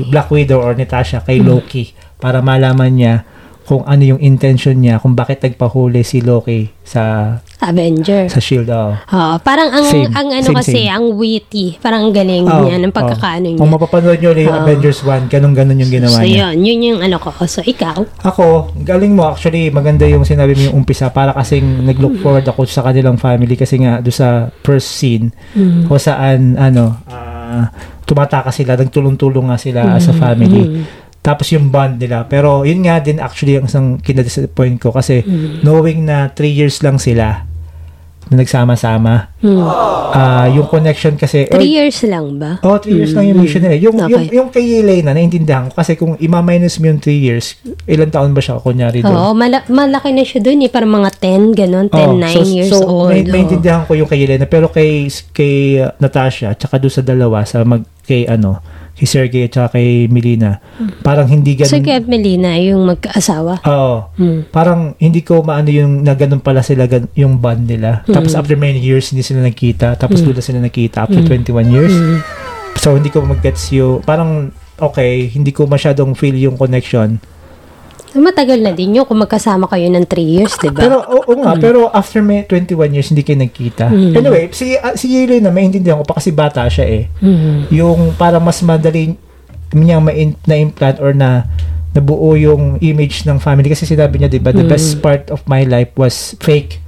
Black Widow or Natasha kay Hmm. Loki para malaman niya kung ano yung intention niya, kung bakit nagpahuli si Loki sa Avenger. sa shield. Oh. Oh, parang ang Same. ang ano Same, kasi same. ang witty, parang ang galing Oh, niya ng oh. pagkakaano niya. Kung mapapanood nyo ulit yung Oh. Avengers 1, ganun-ganun yung ginawa so niya. yun, yun yung ano ko. So ikaw, Ako, galing mo. Actually, maganda yung sinabi mo yung umpisa para kasing nag-look forward ako sa kanilang family kasi nga do sa first scene kung saan ano, ah, tumataka sila, nagtulong-tulong nga sila as a family. Tapos yung bond nila. Pero yun nga din actually ang isang kinadisappoint ko kasi knowing na 3 years lang sila na nagsama-sama. ah, yung connection kasi three years lang ba? Oh, 3 years lang yung mission nila. Yung, Okay. yung, yung kay Elena, naintindihan ko. Kasi kung ima-minus mo yung 3 years, ilang taon ba siya kunyari doon? Oo, mala- malaki na siya dun eh. Parang mga 10, ganun. 10, 9 years old. May, oo. maintindihan ko yung kay Elena. Pero kay, kay uh, Natasha, tsaka doon sa dalawa, sa mag, kay ano, kay Sergey at saka kay Melina. Parang hindi ganun. So, kay Melina, yung mag-asawa. Oo. Hmm. Parang hindi ko maano yung na ganun pala sila gan- yung bond nila. Tapos after many years hindi sila nagkita. Tapos doon na sila nagkita after 21 years. So hindi ko mag-gets yung parang okay, hindi ko masyadong feel yung connection. Matagal na din yun kung magkasama kayo ng 3 years, di ba? Pero oo nga, pero after may 21 years hindi kayo nagkita. Anyway, si uh, si Yelena maintindihan ko pa kasi bata siya eh. Mhm. Yung para mas madali niya ma- na-implant or na nabuo yung image ng family kasi sinabi niya 'di ba the best part of my life was fake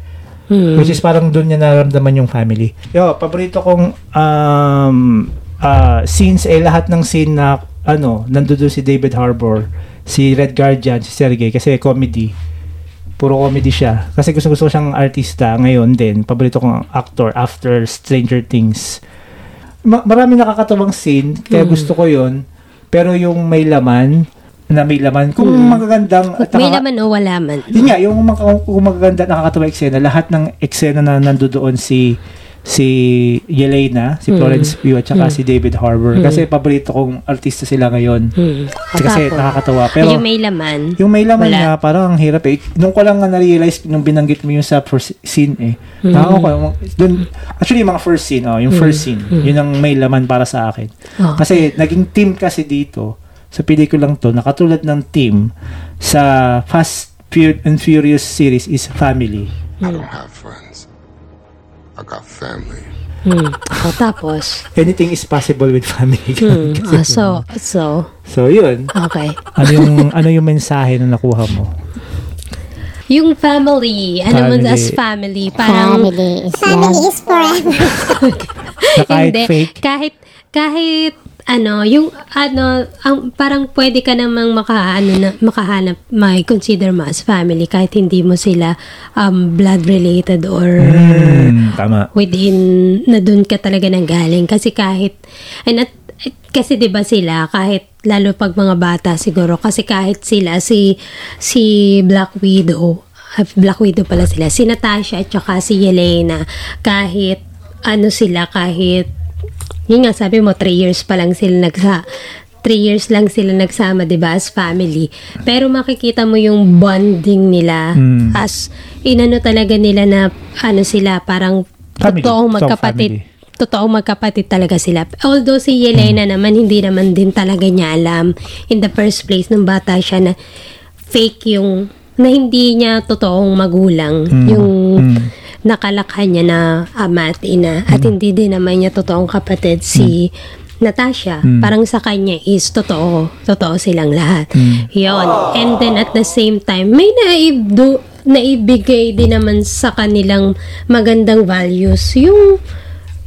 Mhm. which is parang doon niya naramdaman yung family. Yo, paborito kong um ah, scenes eh lahat ng scene na ano, nandoon si David Harbour, si Red Guardian, si Sergey kasi comedy. Puro comedy siya. Kasi gusto gusto ko siyang artista ngayon din. Paborito kong actor after Stranger Things. Ma- marami nakakatawang scene, kaya gusto ko 'yon. Pero yung may laman, na may laman, kung magagandang at May nakaka- laman o wala man. yun nga, yung mga, kung magaganda, nakakatawa eksena, lahat ng eksena na nandoon si si Yelena, si Florence Pugh, at saka si David Harbour. Kasi paborito kong artista sila ngayon. Hmm. Kasi Tapos, nakakatawa. Pero yung may laman. yung may laman Wala. nga, parang ang hirap eh. Nung ko lang nga na-realize, nung binanggit mo yung sa first scene eh. Hmm. Nakakatawa. Dun, actually, yung mga first scene, oh, yung first scene, yun ang may laman para sa akin. Oh. Kasi naging team kasi dito, sa pelikulang to, nakatulad ng team sa Fast and Furious series is family. I don't have friends. I got family. Hmm. O, tapos, Anything is possible with family. hmm. Kasi- ah, so, so, so, yun. okay. Ano yung, ano yung mensahe na nakuha mo? Yung family, ano mo Family. as family, parang, Family is Family is forever. Na kahit hindi, fake? kahit, kahit, ano, yung, ano, ang, parang pwede ka namang maka, ano, na, makahanap, may consider mo as family, kahit hindi mo sila, um, blood related or, Hmm, tama. within na doon ka talaga nang galing kasi kahit and at, kasi 'di ba sila kahit lalo pag mga bata siguro kasi kahit sila si si Black Widow ah, Black Widow pala sila si Natasha at saka si Yelena kahit ano sila kahit yun nga sabi mo 3 years pa lang sila nagsa 3 years lang sila nagsama 'di ba as family pero makikita mo yung bonding nila Mm. as inano talaga nila na ano sila parang Family. totoong So, magkapatid family. totoong magkapatid talaga sila although si Yelena naman hindi naman din talaga niya alam in the first place nung bata siya na fake yung na hindi niya totoong magulang yung Mm. Nakalakhan niya na ama at ina at hindi din naman niya totoong kapatid si Natasha. Parang sa kanya is totoo. Totoo silang lahat. Yon. And then at the same time, may naibdo, naibigay din naman sa kanilang magandang values. Yung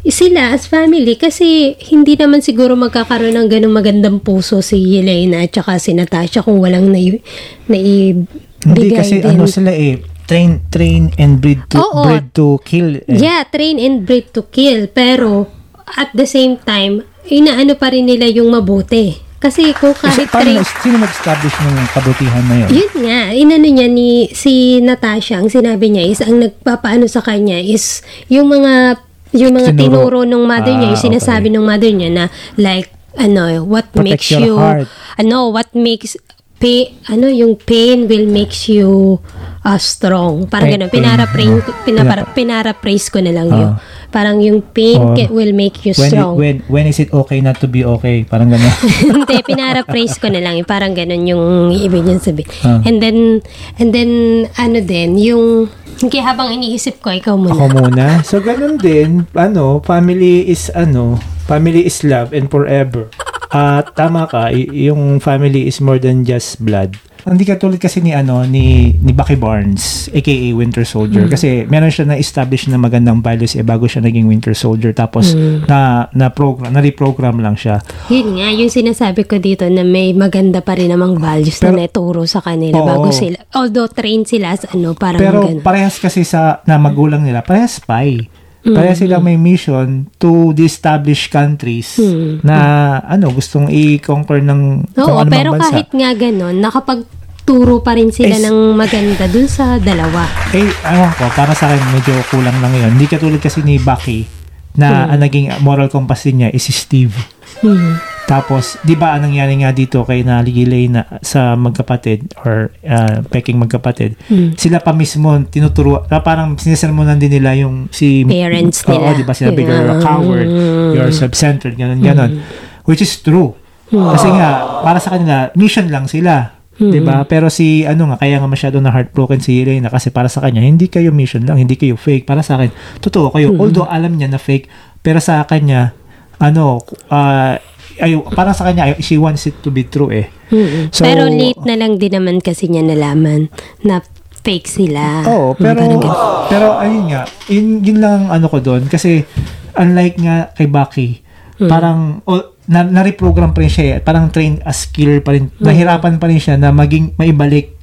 sila as family kasi hindi naman siguro magkakaroon ng ganung magandang puso si Yelena at saka si Natasha kung walang nai, naibigay Hindi kasi din. ano sila eh, train train and breed to Oo. breed to kill. Eh. Yeah, train and breed to kill. Pero, at the same time, inaano pa rin nila yung mabuti. Kasi kung Kasi kahit paano, train... na- sino nag-establish ng kabutihan na yun? Yun nga, inano niya ni si Natasha, ang sinabi niya is, ang nagpapaano sa kanya is, yung mga yung mga Tinuro. tinuro ng mother niya, Ah, yung sinasabi ng mother niya na like, ano, what Protect makes you, heart. ano, what makes, pain, ano, yung pain will makes you uh, strong. Parang ganun. pain. Pinara-praise, pinapara, pinara-praise ko na lang yun. Ah. Parang yung pain Or ca- will make you When, strong. when, when is it okay not to be okay? Parang gano'n. Hindi, pinara-praise ko na lang. Yung Parang ganun yung ibig niya sabihin. Ah. And then, and then, ano din, yung, kaya habang iniisip ko, ikaw muna. Ako muna. So, ganun din, ano, family is, ano, family is love and forever. At tama ka, y- yung family is more than just blood. Hindi ka tulad kasi ni ano ni ni Bucky Barnes aka Winter Soldier kasi meron siya na establish na magandang values eh bago siya naging Winter Soldier tapos na na program na reprogram lang siya. Yun nga, yung sinasabi ko dito na may maganda pa rin namang values Pero- na naturo sa kanila Oo. bago sila. Although trained sila as ano, parang Pero ganun. parehas kasi sa na magulang nila, parehas spy. Parehas silang may mission to de-establish countries na ano gustong i-conquer ng kung Oo, ano pero bansa. kahit nga ganun, nakapagturo pa rin sila Eh, ng maganda dun sa dalawa. Eh, ewan ko, para sa akin medyo kulang lang yun. Hindi katulad kasi ni Bucky na ang naging moral compass din niya is si Steve. Hmm. Tapos, di ba ang nangyari nga dito kay na Ligilay na sa magkapatid or uh, peking magkapatid, Hmm. sila pa mismo tinuturo, na parang sinisermonan din nila yung si Parents Oo, nila. di ba sinabi you're a Yeah. coward, you're self-centered, ganun, ganun. Which is true. Kasi nga, para sa kanila, mission lang sila. Di ba? Pero si, ano nga, kaya nga masyado na heartbroken si Elena kasi para sa kanya, hindi kayo mission lang, hindi kayo fake. Para sa akin, totoo kayo. Although alam niya na fake, pero sa kanya, ano, uh, ay, para sa kanya, ay- she wants it to be true eh. Mm-mm. So- Pero late na lang din naman kasi niya nalaman na fake sila. Oo, Mm, pero parang pero ayun nga, yun, yun lang ang ano ko doon kasi unlike nga kay Bucky, Hmm. parang o, na, na-reprogram pa rin siya, eh. parang trained as killer pa rin. Hmm. Nahirapan pa rin siya na maging maibalik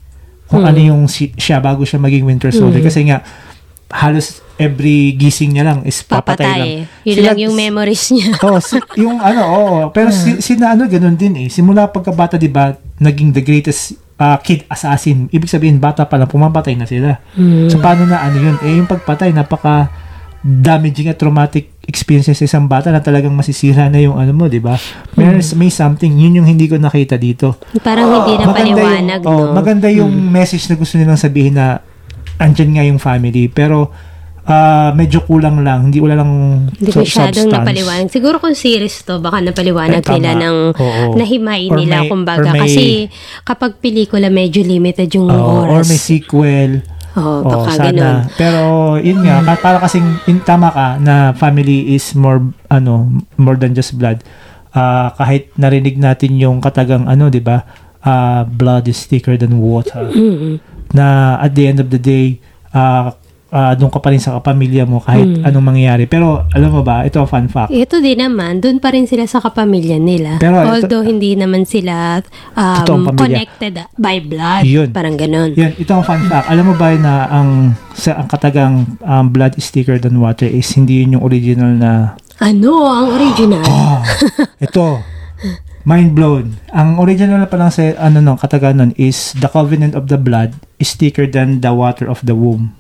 kung ano yung si, siya bago siya maging Winter Soldier Hmm. kasi nga halos every gising niya lang is papatay, lang. Papatay. Yun Sila- lang yung memories niya. oh, si, yung ano, oo. Pero si, si na ano, ganun din eh. Simula pagkabata, di ba, naging the greatest uh, kid assassin. Ibig sabihin, bata pa lang, pumapatay na sila. So, paano na ano yun? Eh, yung pagpatay, napaka damaging at traumatic experiences sa isang bata na talagang masisira na yung ano mo, di ba? May, may something, yun yung hindi ko nakita dito. Parang hindi na paliwanag, yung, oh, no? maganda yung message na gusto nilang sabihin na andyan nga yung family, pero ah, medyo kulang lang, hindi wala lang Hindi su- masyadong substance. napaliwanag. Siguro kung series to, baka napaliwanag Eh, nila ng Oo. nahimay Or nila, may- kumbaga. or may- Kasi kapag pelikula, medyo limited yung or oras. may sequel. Oo, Oo, baka sana. ganun. Pero yun nga, ka- para kasing in, tama ka na family is more ano, more than just blood. Ah, kahit narinig natin yung katagang ano, 'di ba? Ah, blood is thicker than water. Mm-mm. Na at the end of the day, ah ah, doon ka pa rin sa kapamilya mo kahit Mm. anong mangyari. Pero alam mo ba, ito fun fact. Ito din naman, doon pa rin sila sa kapamilya nila. Pero ito- Although hindi naman sila um, connected by blood. Yun. Parang ganun. Yan, ito ang fun fact. Alam mo ba na ang sa ang katagang um, blood is thicker than water is hindi yun yung original na Ano ang original? Ah, ito. Mind blown. Ang original na palang sa ano no, kataganan is the covenant of the blood is thicker than the water of the womb.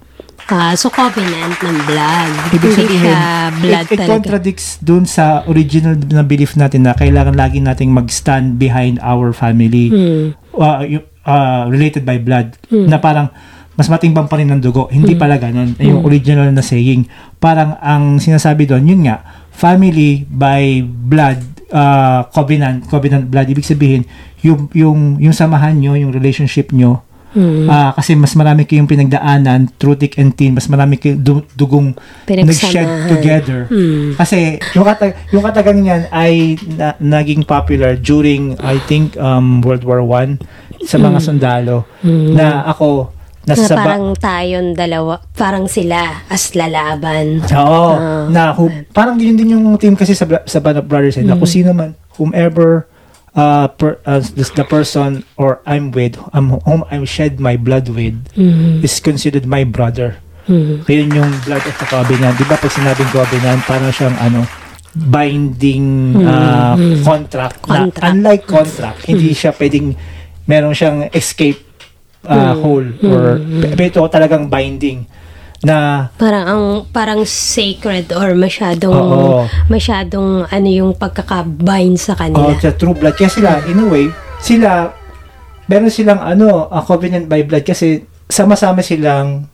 Ah, so covenant ng blood. Ibig sabihin, blood it, it talaga. contradicts dun sa original na belief natin na kailangan lagi nating mag-stand behind our family. Hmm. Uh, uh, related by blood. Na parang mas matimbang pa rin ng dugo. Hindi pala ganun. Yung original na saying. Parang ang sinasabi doon, yun nga, family by blood, uh, covenant, covenant blood. Ibig sabihin, yung, yung, yung samahan nyo, yung relationship nyo, Hmm. Ah, kasi mas marami kayong pinagdaanan through thick and thin, mas marami kayong du- dugong nag-shed together. Hmm. Kasi yung, katag yung katagang niyan ay na- naging popular during I think um, World War One sa mga sundalo na ako nasa Hmm. na parang tayong dalawa, parang sila as lalaban. Oo. Ah. na parang yun din yung team kasi sa, sa Band of Brothers eh, na Hmm. kung sino man, whomever uh, per, uh, the, the person or I'm with, um, whom I'm shed my blood with, Mhm. is considered my brother. Mhm. Kaya yun yung blood of the covenant. Di ba pag sinabing covenant, parang siyang ano, binding uh, contract. Na, Contract. unlike contract, hindi siya pwedeng, meron siyang escape uh, hole or pe- pero ito talagang binding na Parang ang parang sacred or masyadong Oo. masyadong ano yung pagkakabind sa oh, kanila. sa true blood. Kaya sila, in a way, sila, meron silang ano, a covenant by blood kasi sama-sama silang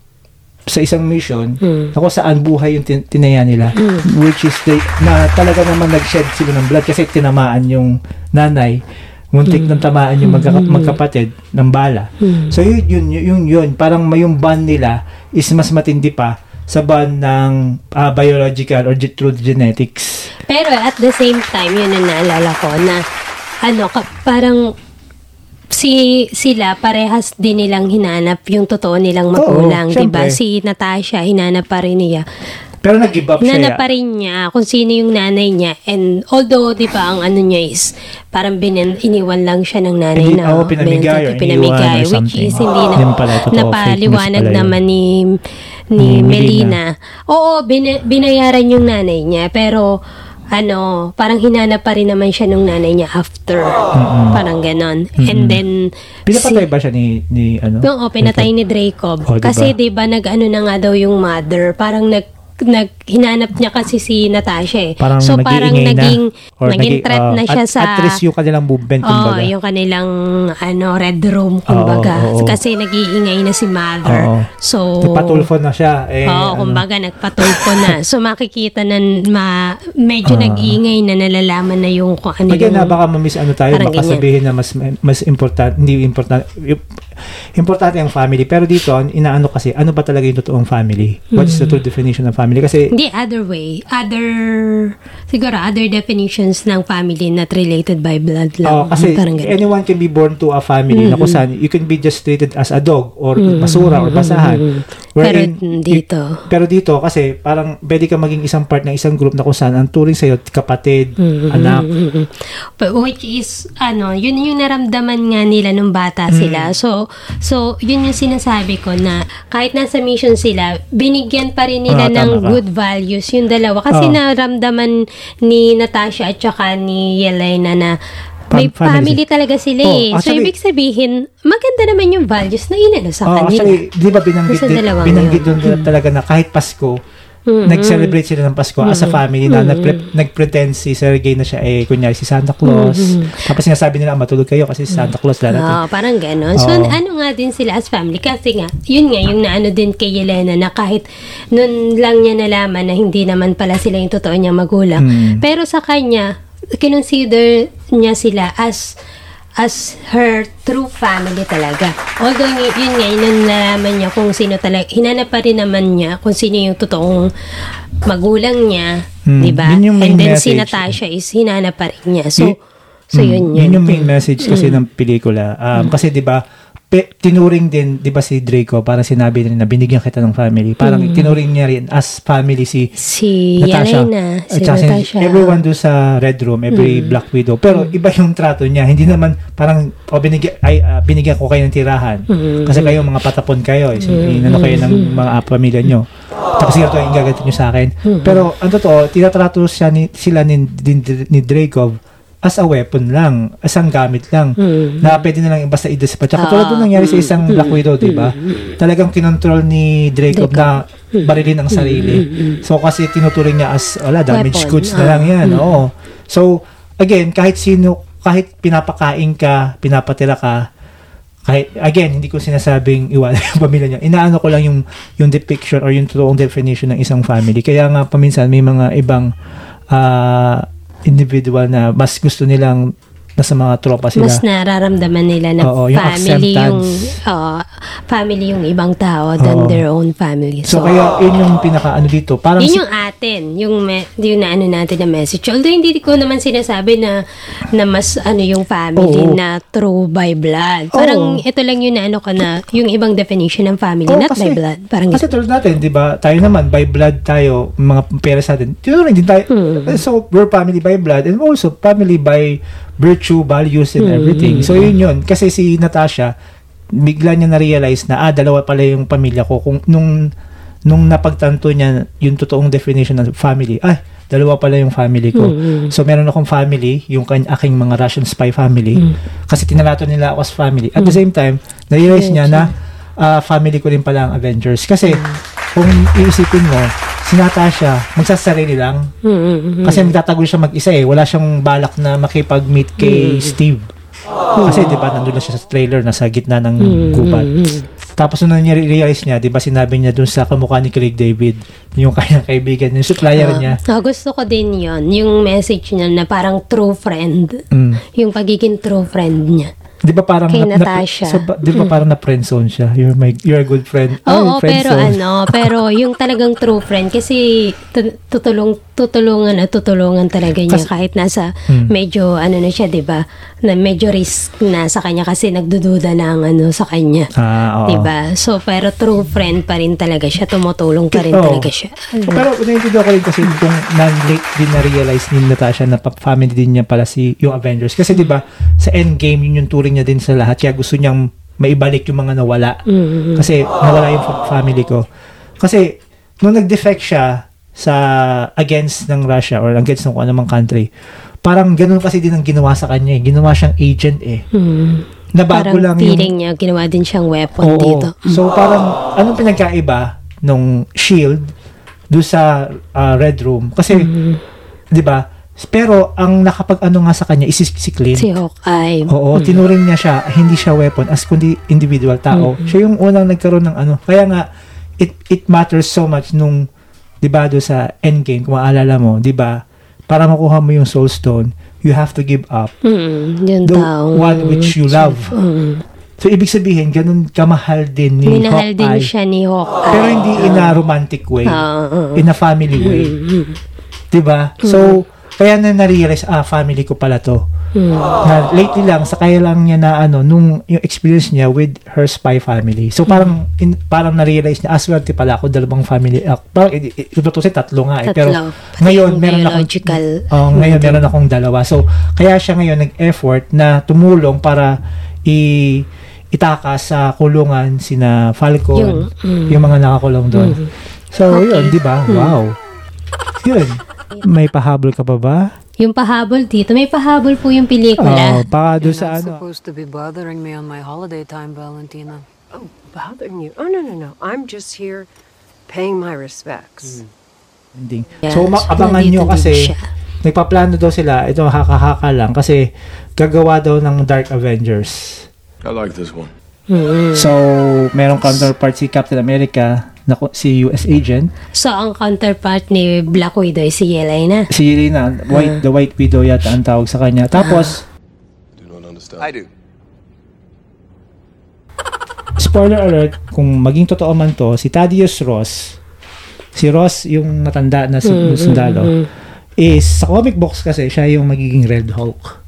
sa isang mission Hmm. na kung saan buhay yung tin- tinaya nila which is they, na talaga naman nag-shed sila ng blood kasi tinamaan yung nanay muntik Hmm. nang tamaan yung magka- magkapatid ng bala so yun yun yun, yun, yun. parang may yung bond nila is mas matindi pa sa bond ng ah, biological or through genetics Pero at the same time, yun ang naalala ko na ano, ka, parang si sila parehas din nilang hinanap yung totoo nilang magulang, 'di ba? Si Natasha hinanap pa rin niya. Pero nag-give up siya Hinanap pa rin niya kung sino yung nanay niya. And although, 'di ba, ang ano niya is parang binan, iniwan lang siya ng nanay Hindi- na oo, pinamigay or pinamigay, or which is hindi na Hindi pala, totoo, napaliwanag naman ni ni Ni Melina. Oo, bin- binayaran yung nanay niya pero ano, parang hinanap pa rin naman siya nung nanay niya after. Parang ganon. And then, pinapatay ba siya ni, ni ano Oo, pinatay ni Dracob. Oh, diba? Kasi 'di ba nag-ano na nga daw yung mother, parang nag nag hinanap niya kasi si Natasha eh. Parang so parang naging na, naging nag-i- threat oh, na siya at, sa At risk yung kanilang movement, Oh, kumbaga. yung kanilang ano red room kumbaga Oo, oo, oo. kasi nag-iingay na si mother. Oo. So Nagpatulfo na siya. Eh, Oo, ano. kumbaga nagpatulpo na. So makikita na ma, medyo Ah. nag-iingay na nalalaman na yung kung ano yung... na baka ma-miss ano tayo, baka ganyan. sabihin na mas mas important, hindi important, importante ang family. Pero dito, inaano kasi, ano ba talaga yung totoong family? What is the true definition of family? Kasi, Hindi, other way. Other, siguro, other definitions ng family not related by blood lang. oh, kasi Parang ganun. anyone can be born to a family na kung saan you can be just treated as a dog or basura or basahan. Pero Wherein, dito, Pero dito, kasi parang pwede ka maging isang part ng isang group na kung saan ang turing sa'yo, kapatid, anak. Mm-mm. But which is, ano, yun yung naramdaman nga nila nung bata Mm. sila. So, so, yun yung sinasabi ko na kahit nasa mission sila, binigyan pa rin nila Ah, ng tama ka. good values yung dalawa. Kasi Oo. naramdaman ni Natasha at saka ni Yelena na may Fam- family family, talaga sila Oh, eh. so, actually- ibig sabihin, maganda naman yung values na inano sa Oh, kanila. actually, di ba binanggit, din, binanggit doon talaga na kahit Pasko, nag-celebrate sila ng Pasko as a family na nagpre- nag-pretend si Sergey na siya eh, kunyari si Santa Claus. Tapos sinasabi nila, "Ah, matulog kayo kasi si Santa Claus darating. Oo, parang gano'n. So, ano nga din sila as family? Kasi nga, yun nga, yung naano din kay Yelena na kahit nun lang niya nalaman na hindi naman pala sila yung totoo niyang magulang. Mm. Pero sa kanya, kinonsider niya sila as as her true family talaga. Although yun nga, yun ang nalaman niya kung sino talaga, hinanap pa rin naman niya kung sino yung totoong magulang niya, Hmm, di ba? yun And then si message. Natasha is hinanap pa rin niya. So, Y- so Mm, yun yun. Yun yung main message kasi ng pelikula. Um, Kasi 'di ba, pe- tinuring din 'di ba si Draco, parang sinabi din na binigyan kita ng family. Parang tinuring niya rin as family si Si Natasha. Yelena, si Natasha. Everyone doon sa Red Room, every Black Widow. Pero iba yung trato niya. Hindi naman parang o binigyan ay ah, binigyan ko kayo ng tirahan. Kasi kayo mga patapon kayo, eh. So, inano kayo ng mga ah, pamilya nyo. Tapos ito yung gagatin nyo sa akin. Pero ang totoo, tinatrato siya ni, sila ni, ni, ni Dracov as a weapon lang, as ang gamit lang, na pwede na lang basta i-dispatch. At tulad doon nangyari sa isang Black Widow, di ba? Talagang kinontrol ni Dracov na barilin ang sarili. So kasi tinuturing niya as, wala, damaged Weapon. goods na lang yan. Oo. So, again, kahit sino, kahit pinapakain ka, pinapatira ka, kahit, again, hindi ko sinasabing iwala yung pamilya niya. Inaano ko lang yung, yung depiction or yung totoong definition ng isang family. Kaya nga, paminsan, may mga ibang ah, individual na mas gusto nilang nasa mga tropa sila. Mas nararamdaman nila na Oo, yung family yung, oo, family yung ibang tao than Oo. their own family. so, kaya yun yung pinaka ano dito. Parang si- yun yung atin, yung, me, yung na ano natin na message. Although hindi ko naman sinasabi na na mas ano yung family Oo. na true by blood. Parang ito lang yun na ano ka na, yung ibang definition ng family, Oo, not by blood. Parang Kasi tulad natin, di ba, tayo naman, by blood tayo, mga pera sa atin, tinuring din tayo. Hmm. So, we're family by blood and also family by virtue, values, and Hmm. everything. So, yun yun. Kasi si Natasha, bigla niya na-realize na, ah, dalawa pala yung pamilya ko. Kung, nung, nung napagtanto niya yung totoong definition ng family, ay, dalawa pala yung family ko. Hmm. So, meron akong family, yung kan aking mga Russian spy family. Hmm. Kasi tinalato nila ako as family. At the same time, na-realize niya na ah, family ko rin pala ang Avengers. Kasi, kung iisipin mo, si Natasha, magsasarili lang. Mm, Kasi magtatago siya mag-isa eh. Wala siyang balak na makipag-meet kay Steve. Kasi, di ba, nandun na siya sa trailer, nasa gitna ng gubat. Tapos nung realize niya, di ba sinabi niya dun sa kamukha ni Craig David, yung kanyang kaibigan, yung supplier niya. Ah, gusto ko din yon yung message niya na parang true friend. Mm. Yung pagiging true friend niya. Di ba parang Kay na, Natasha. so, ba- di ba parang na friendzone siya? You're my you're a good friend. Oo, Ay, pero friendzone. ano, pero yung talagang true friend kasi tu- tutulong tutulungan at tutulungan talaga niya Kas- kahit nasa Hmm. medyo ano na siya, 'di ba? Na medyo risk na sa kanya kasi nagdududa na ang ano sa kanya. Ah, oo. 'Di ba? So pero true friend pa rin talaga siya, tumutulong pa rin Oo. talaga siya. So, pero naiintindihan ko rin kasi kung na-late din na-realize ni Natasha na family din niya pala si yung Avengers. Kasi di ba sa Endgame, yun yung turing niya din sa lahat. Kaya gusto niyang maibalik yung mga nawala. Mm-hmm. Kasi nawala yung fa- family ko. Kasi nung nag-defect siya sa against ng Russia or against ng kung anumang country, parang ganun kasi din ang ginawa sa kanya eh. Ginawa siyang agent eh. Hmm. Na bago Parang lang yung... feeling niya ginawa din siyang weapon Oo. dito. So parang anong pinagkaiba nung shield do sa ah, Red Room. Kasi, di ba, pero ang nakapag ano nga sa kanya is si, Clint. Si Hawkeye. Oo, tinuring niya siya, hindi siya weapon, as kundi individual tao. Siya yung unang nagkaroon ng ano. Kaya nga, it, it matters so much nung, di ba, do sa Endgame, kung maalala mo, di ba, para makuha mo yung Soul Stone, you have to give up Mm, yung the taong... one which you love. Mm. So, ibig sabihin, ganun kamahal din ni Minahal din Hawkeye. siya ni Hawkeye. Pero hindi in a romantic way. Ah, ah. in a family way. Diba? So, kaya na na-realize, ah, family ko pala to. Na lately lang, sa kaya lang niya na ano, nung yung experience niya with her spy family. So, parang, in, parang na-realize niya, ah, swerte pala ako, dalawang family. Uh, parang, i- ito to tatlo nga eh. Pero, Tatlo. Pati ngayon, meron akong, oh, ngayon, meron akong dalawa. So, kaya siya ngayon nag-effort na tumulong para i itakas sa kulungan sina Falcon, Yung- mm. yung mga nakakulong doon. So, yun, di ba? Wow. Yun. May pahabol ka pa ba? Yung pahabol dito, may pahabol po yung Oh, pelikula. baka doon You're sa not ano. supposed to be bothering me on my holiday time, Valentina. Oh, bothering you? Oh, no, no, no. I'm just here paying my respects. Ending. Yes, So, ma- abangan nandito nyo din kasi siya. nagpaplano daw sila, ito haka-haka lang, kasi gagawa daw ng Dark Avengers. I like this one. So, merong counterpart si Captain America, na si US Agent, So, ang counterpart ni Black Widow ay si Yelena. si Yelena, White, the White Widow yata ang tawag sa kanya. Tapos, I do. spoiler alert, kung maging totoo man to, si Thaddeus Ross, si Ross yung matanda na su- Mm, mm, sundalo, mm. is sa comic box kasi siya yung magiging Red Hulk.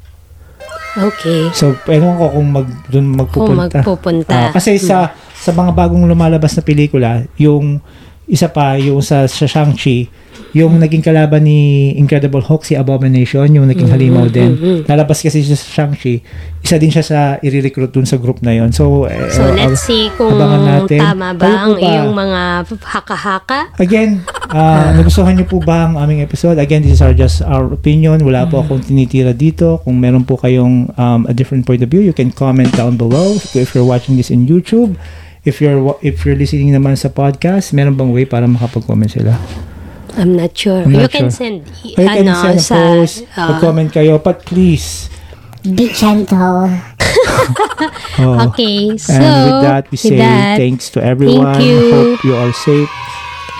Okay. So, ewan ko kung mag, dun magpupunta. Kung magpupunta. Ah, kasi sa sa mga bagong lumalabas na pelikula, yung isa pa, yung sa, sa Shang-Chi, yung naging kalaban ni Incredible Hulk, si Abomination, yung naging Mhm, halimaw din. mhm. Lalabas kasi siya sa Shang-Chi, isa din siya sa i-recruit dun sa group na yon So, eh, So, uh, let's see kung natin. tama ba Kayo ang ba? iyong mga haka-haka. Again, ah, nagustuhan niyo po ba ang aming episode? Again, this is our just our opinion. Wala po akong tinitira dito. Kung meron po kayong um, a different point of view, you can comment down below. If you're watching this in YouTube, if you're if you're listening naman sa podcast, meron bang way para makapag-comment sila? I'm not sure. I'm you not can sure. send, i- Or you can ano, send a sa, post, ah, mag-comment kayo, but please. Be gentle. Oh. Okay, so, and with that, we with say that, thanks to everyone. you. Hope you are safe.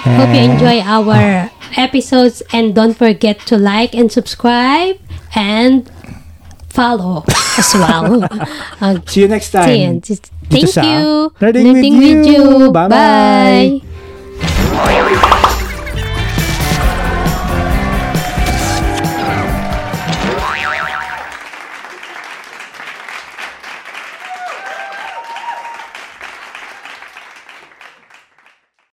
Hope you And- enjoy our episodes and don't forget to like and subscribe and follow as well. Uh, See you next time. see you. Thank sa you. Nerding, Nerding with, you. with you. Bye. Bye.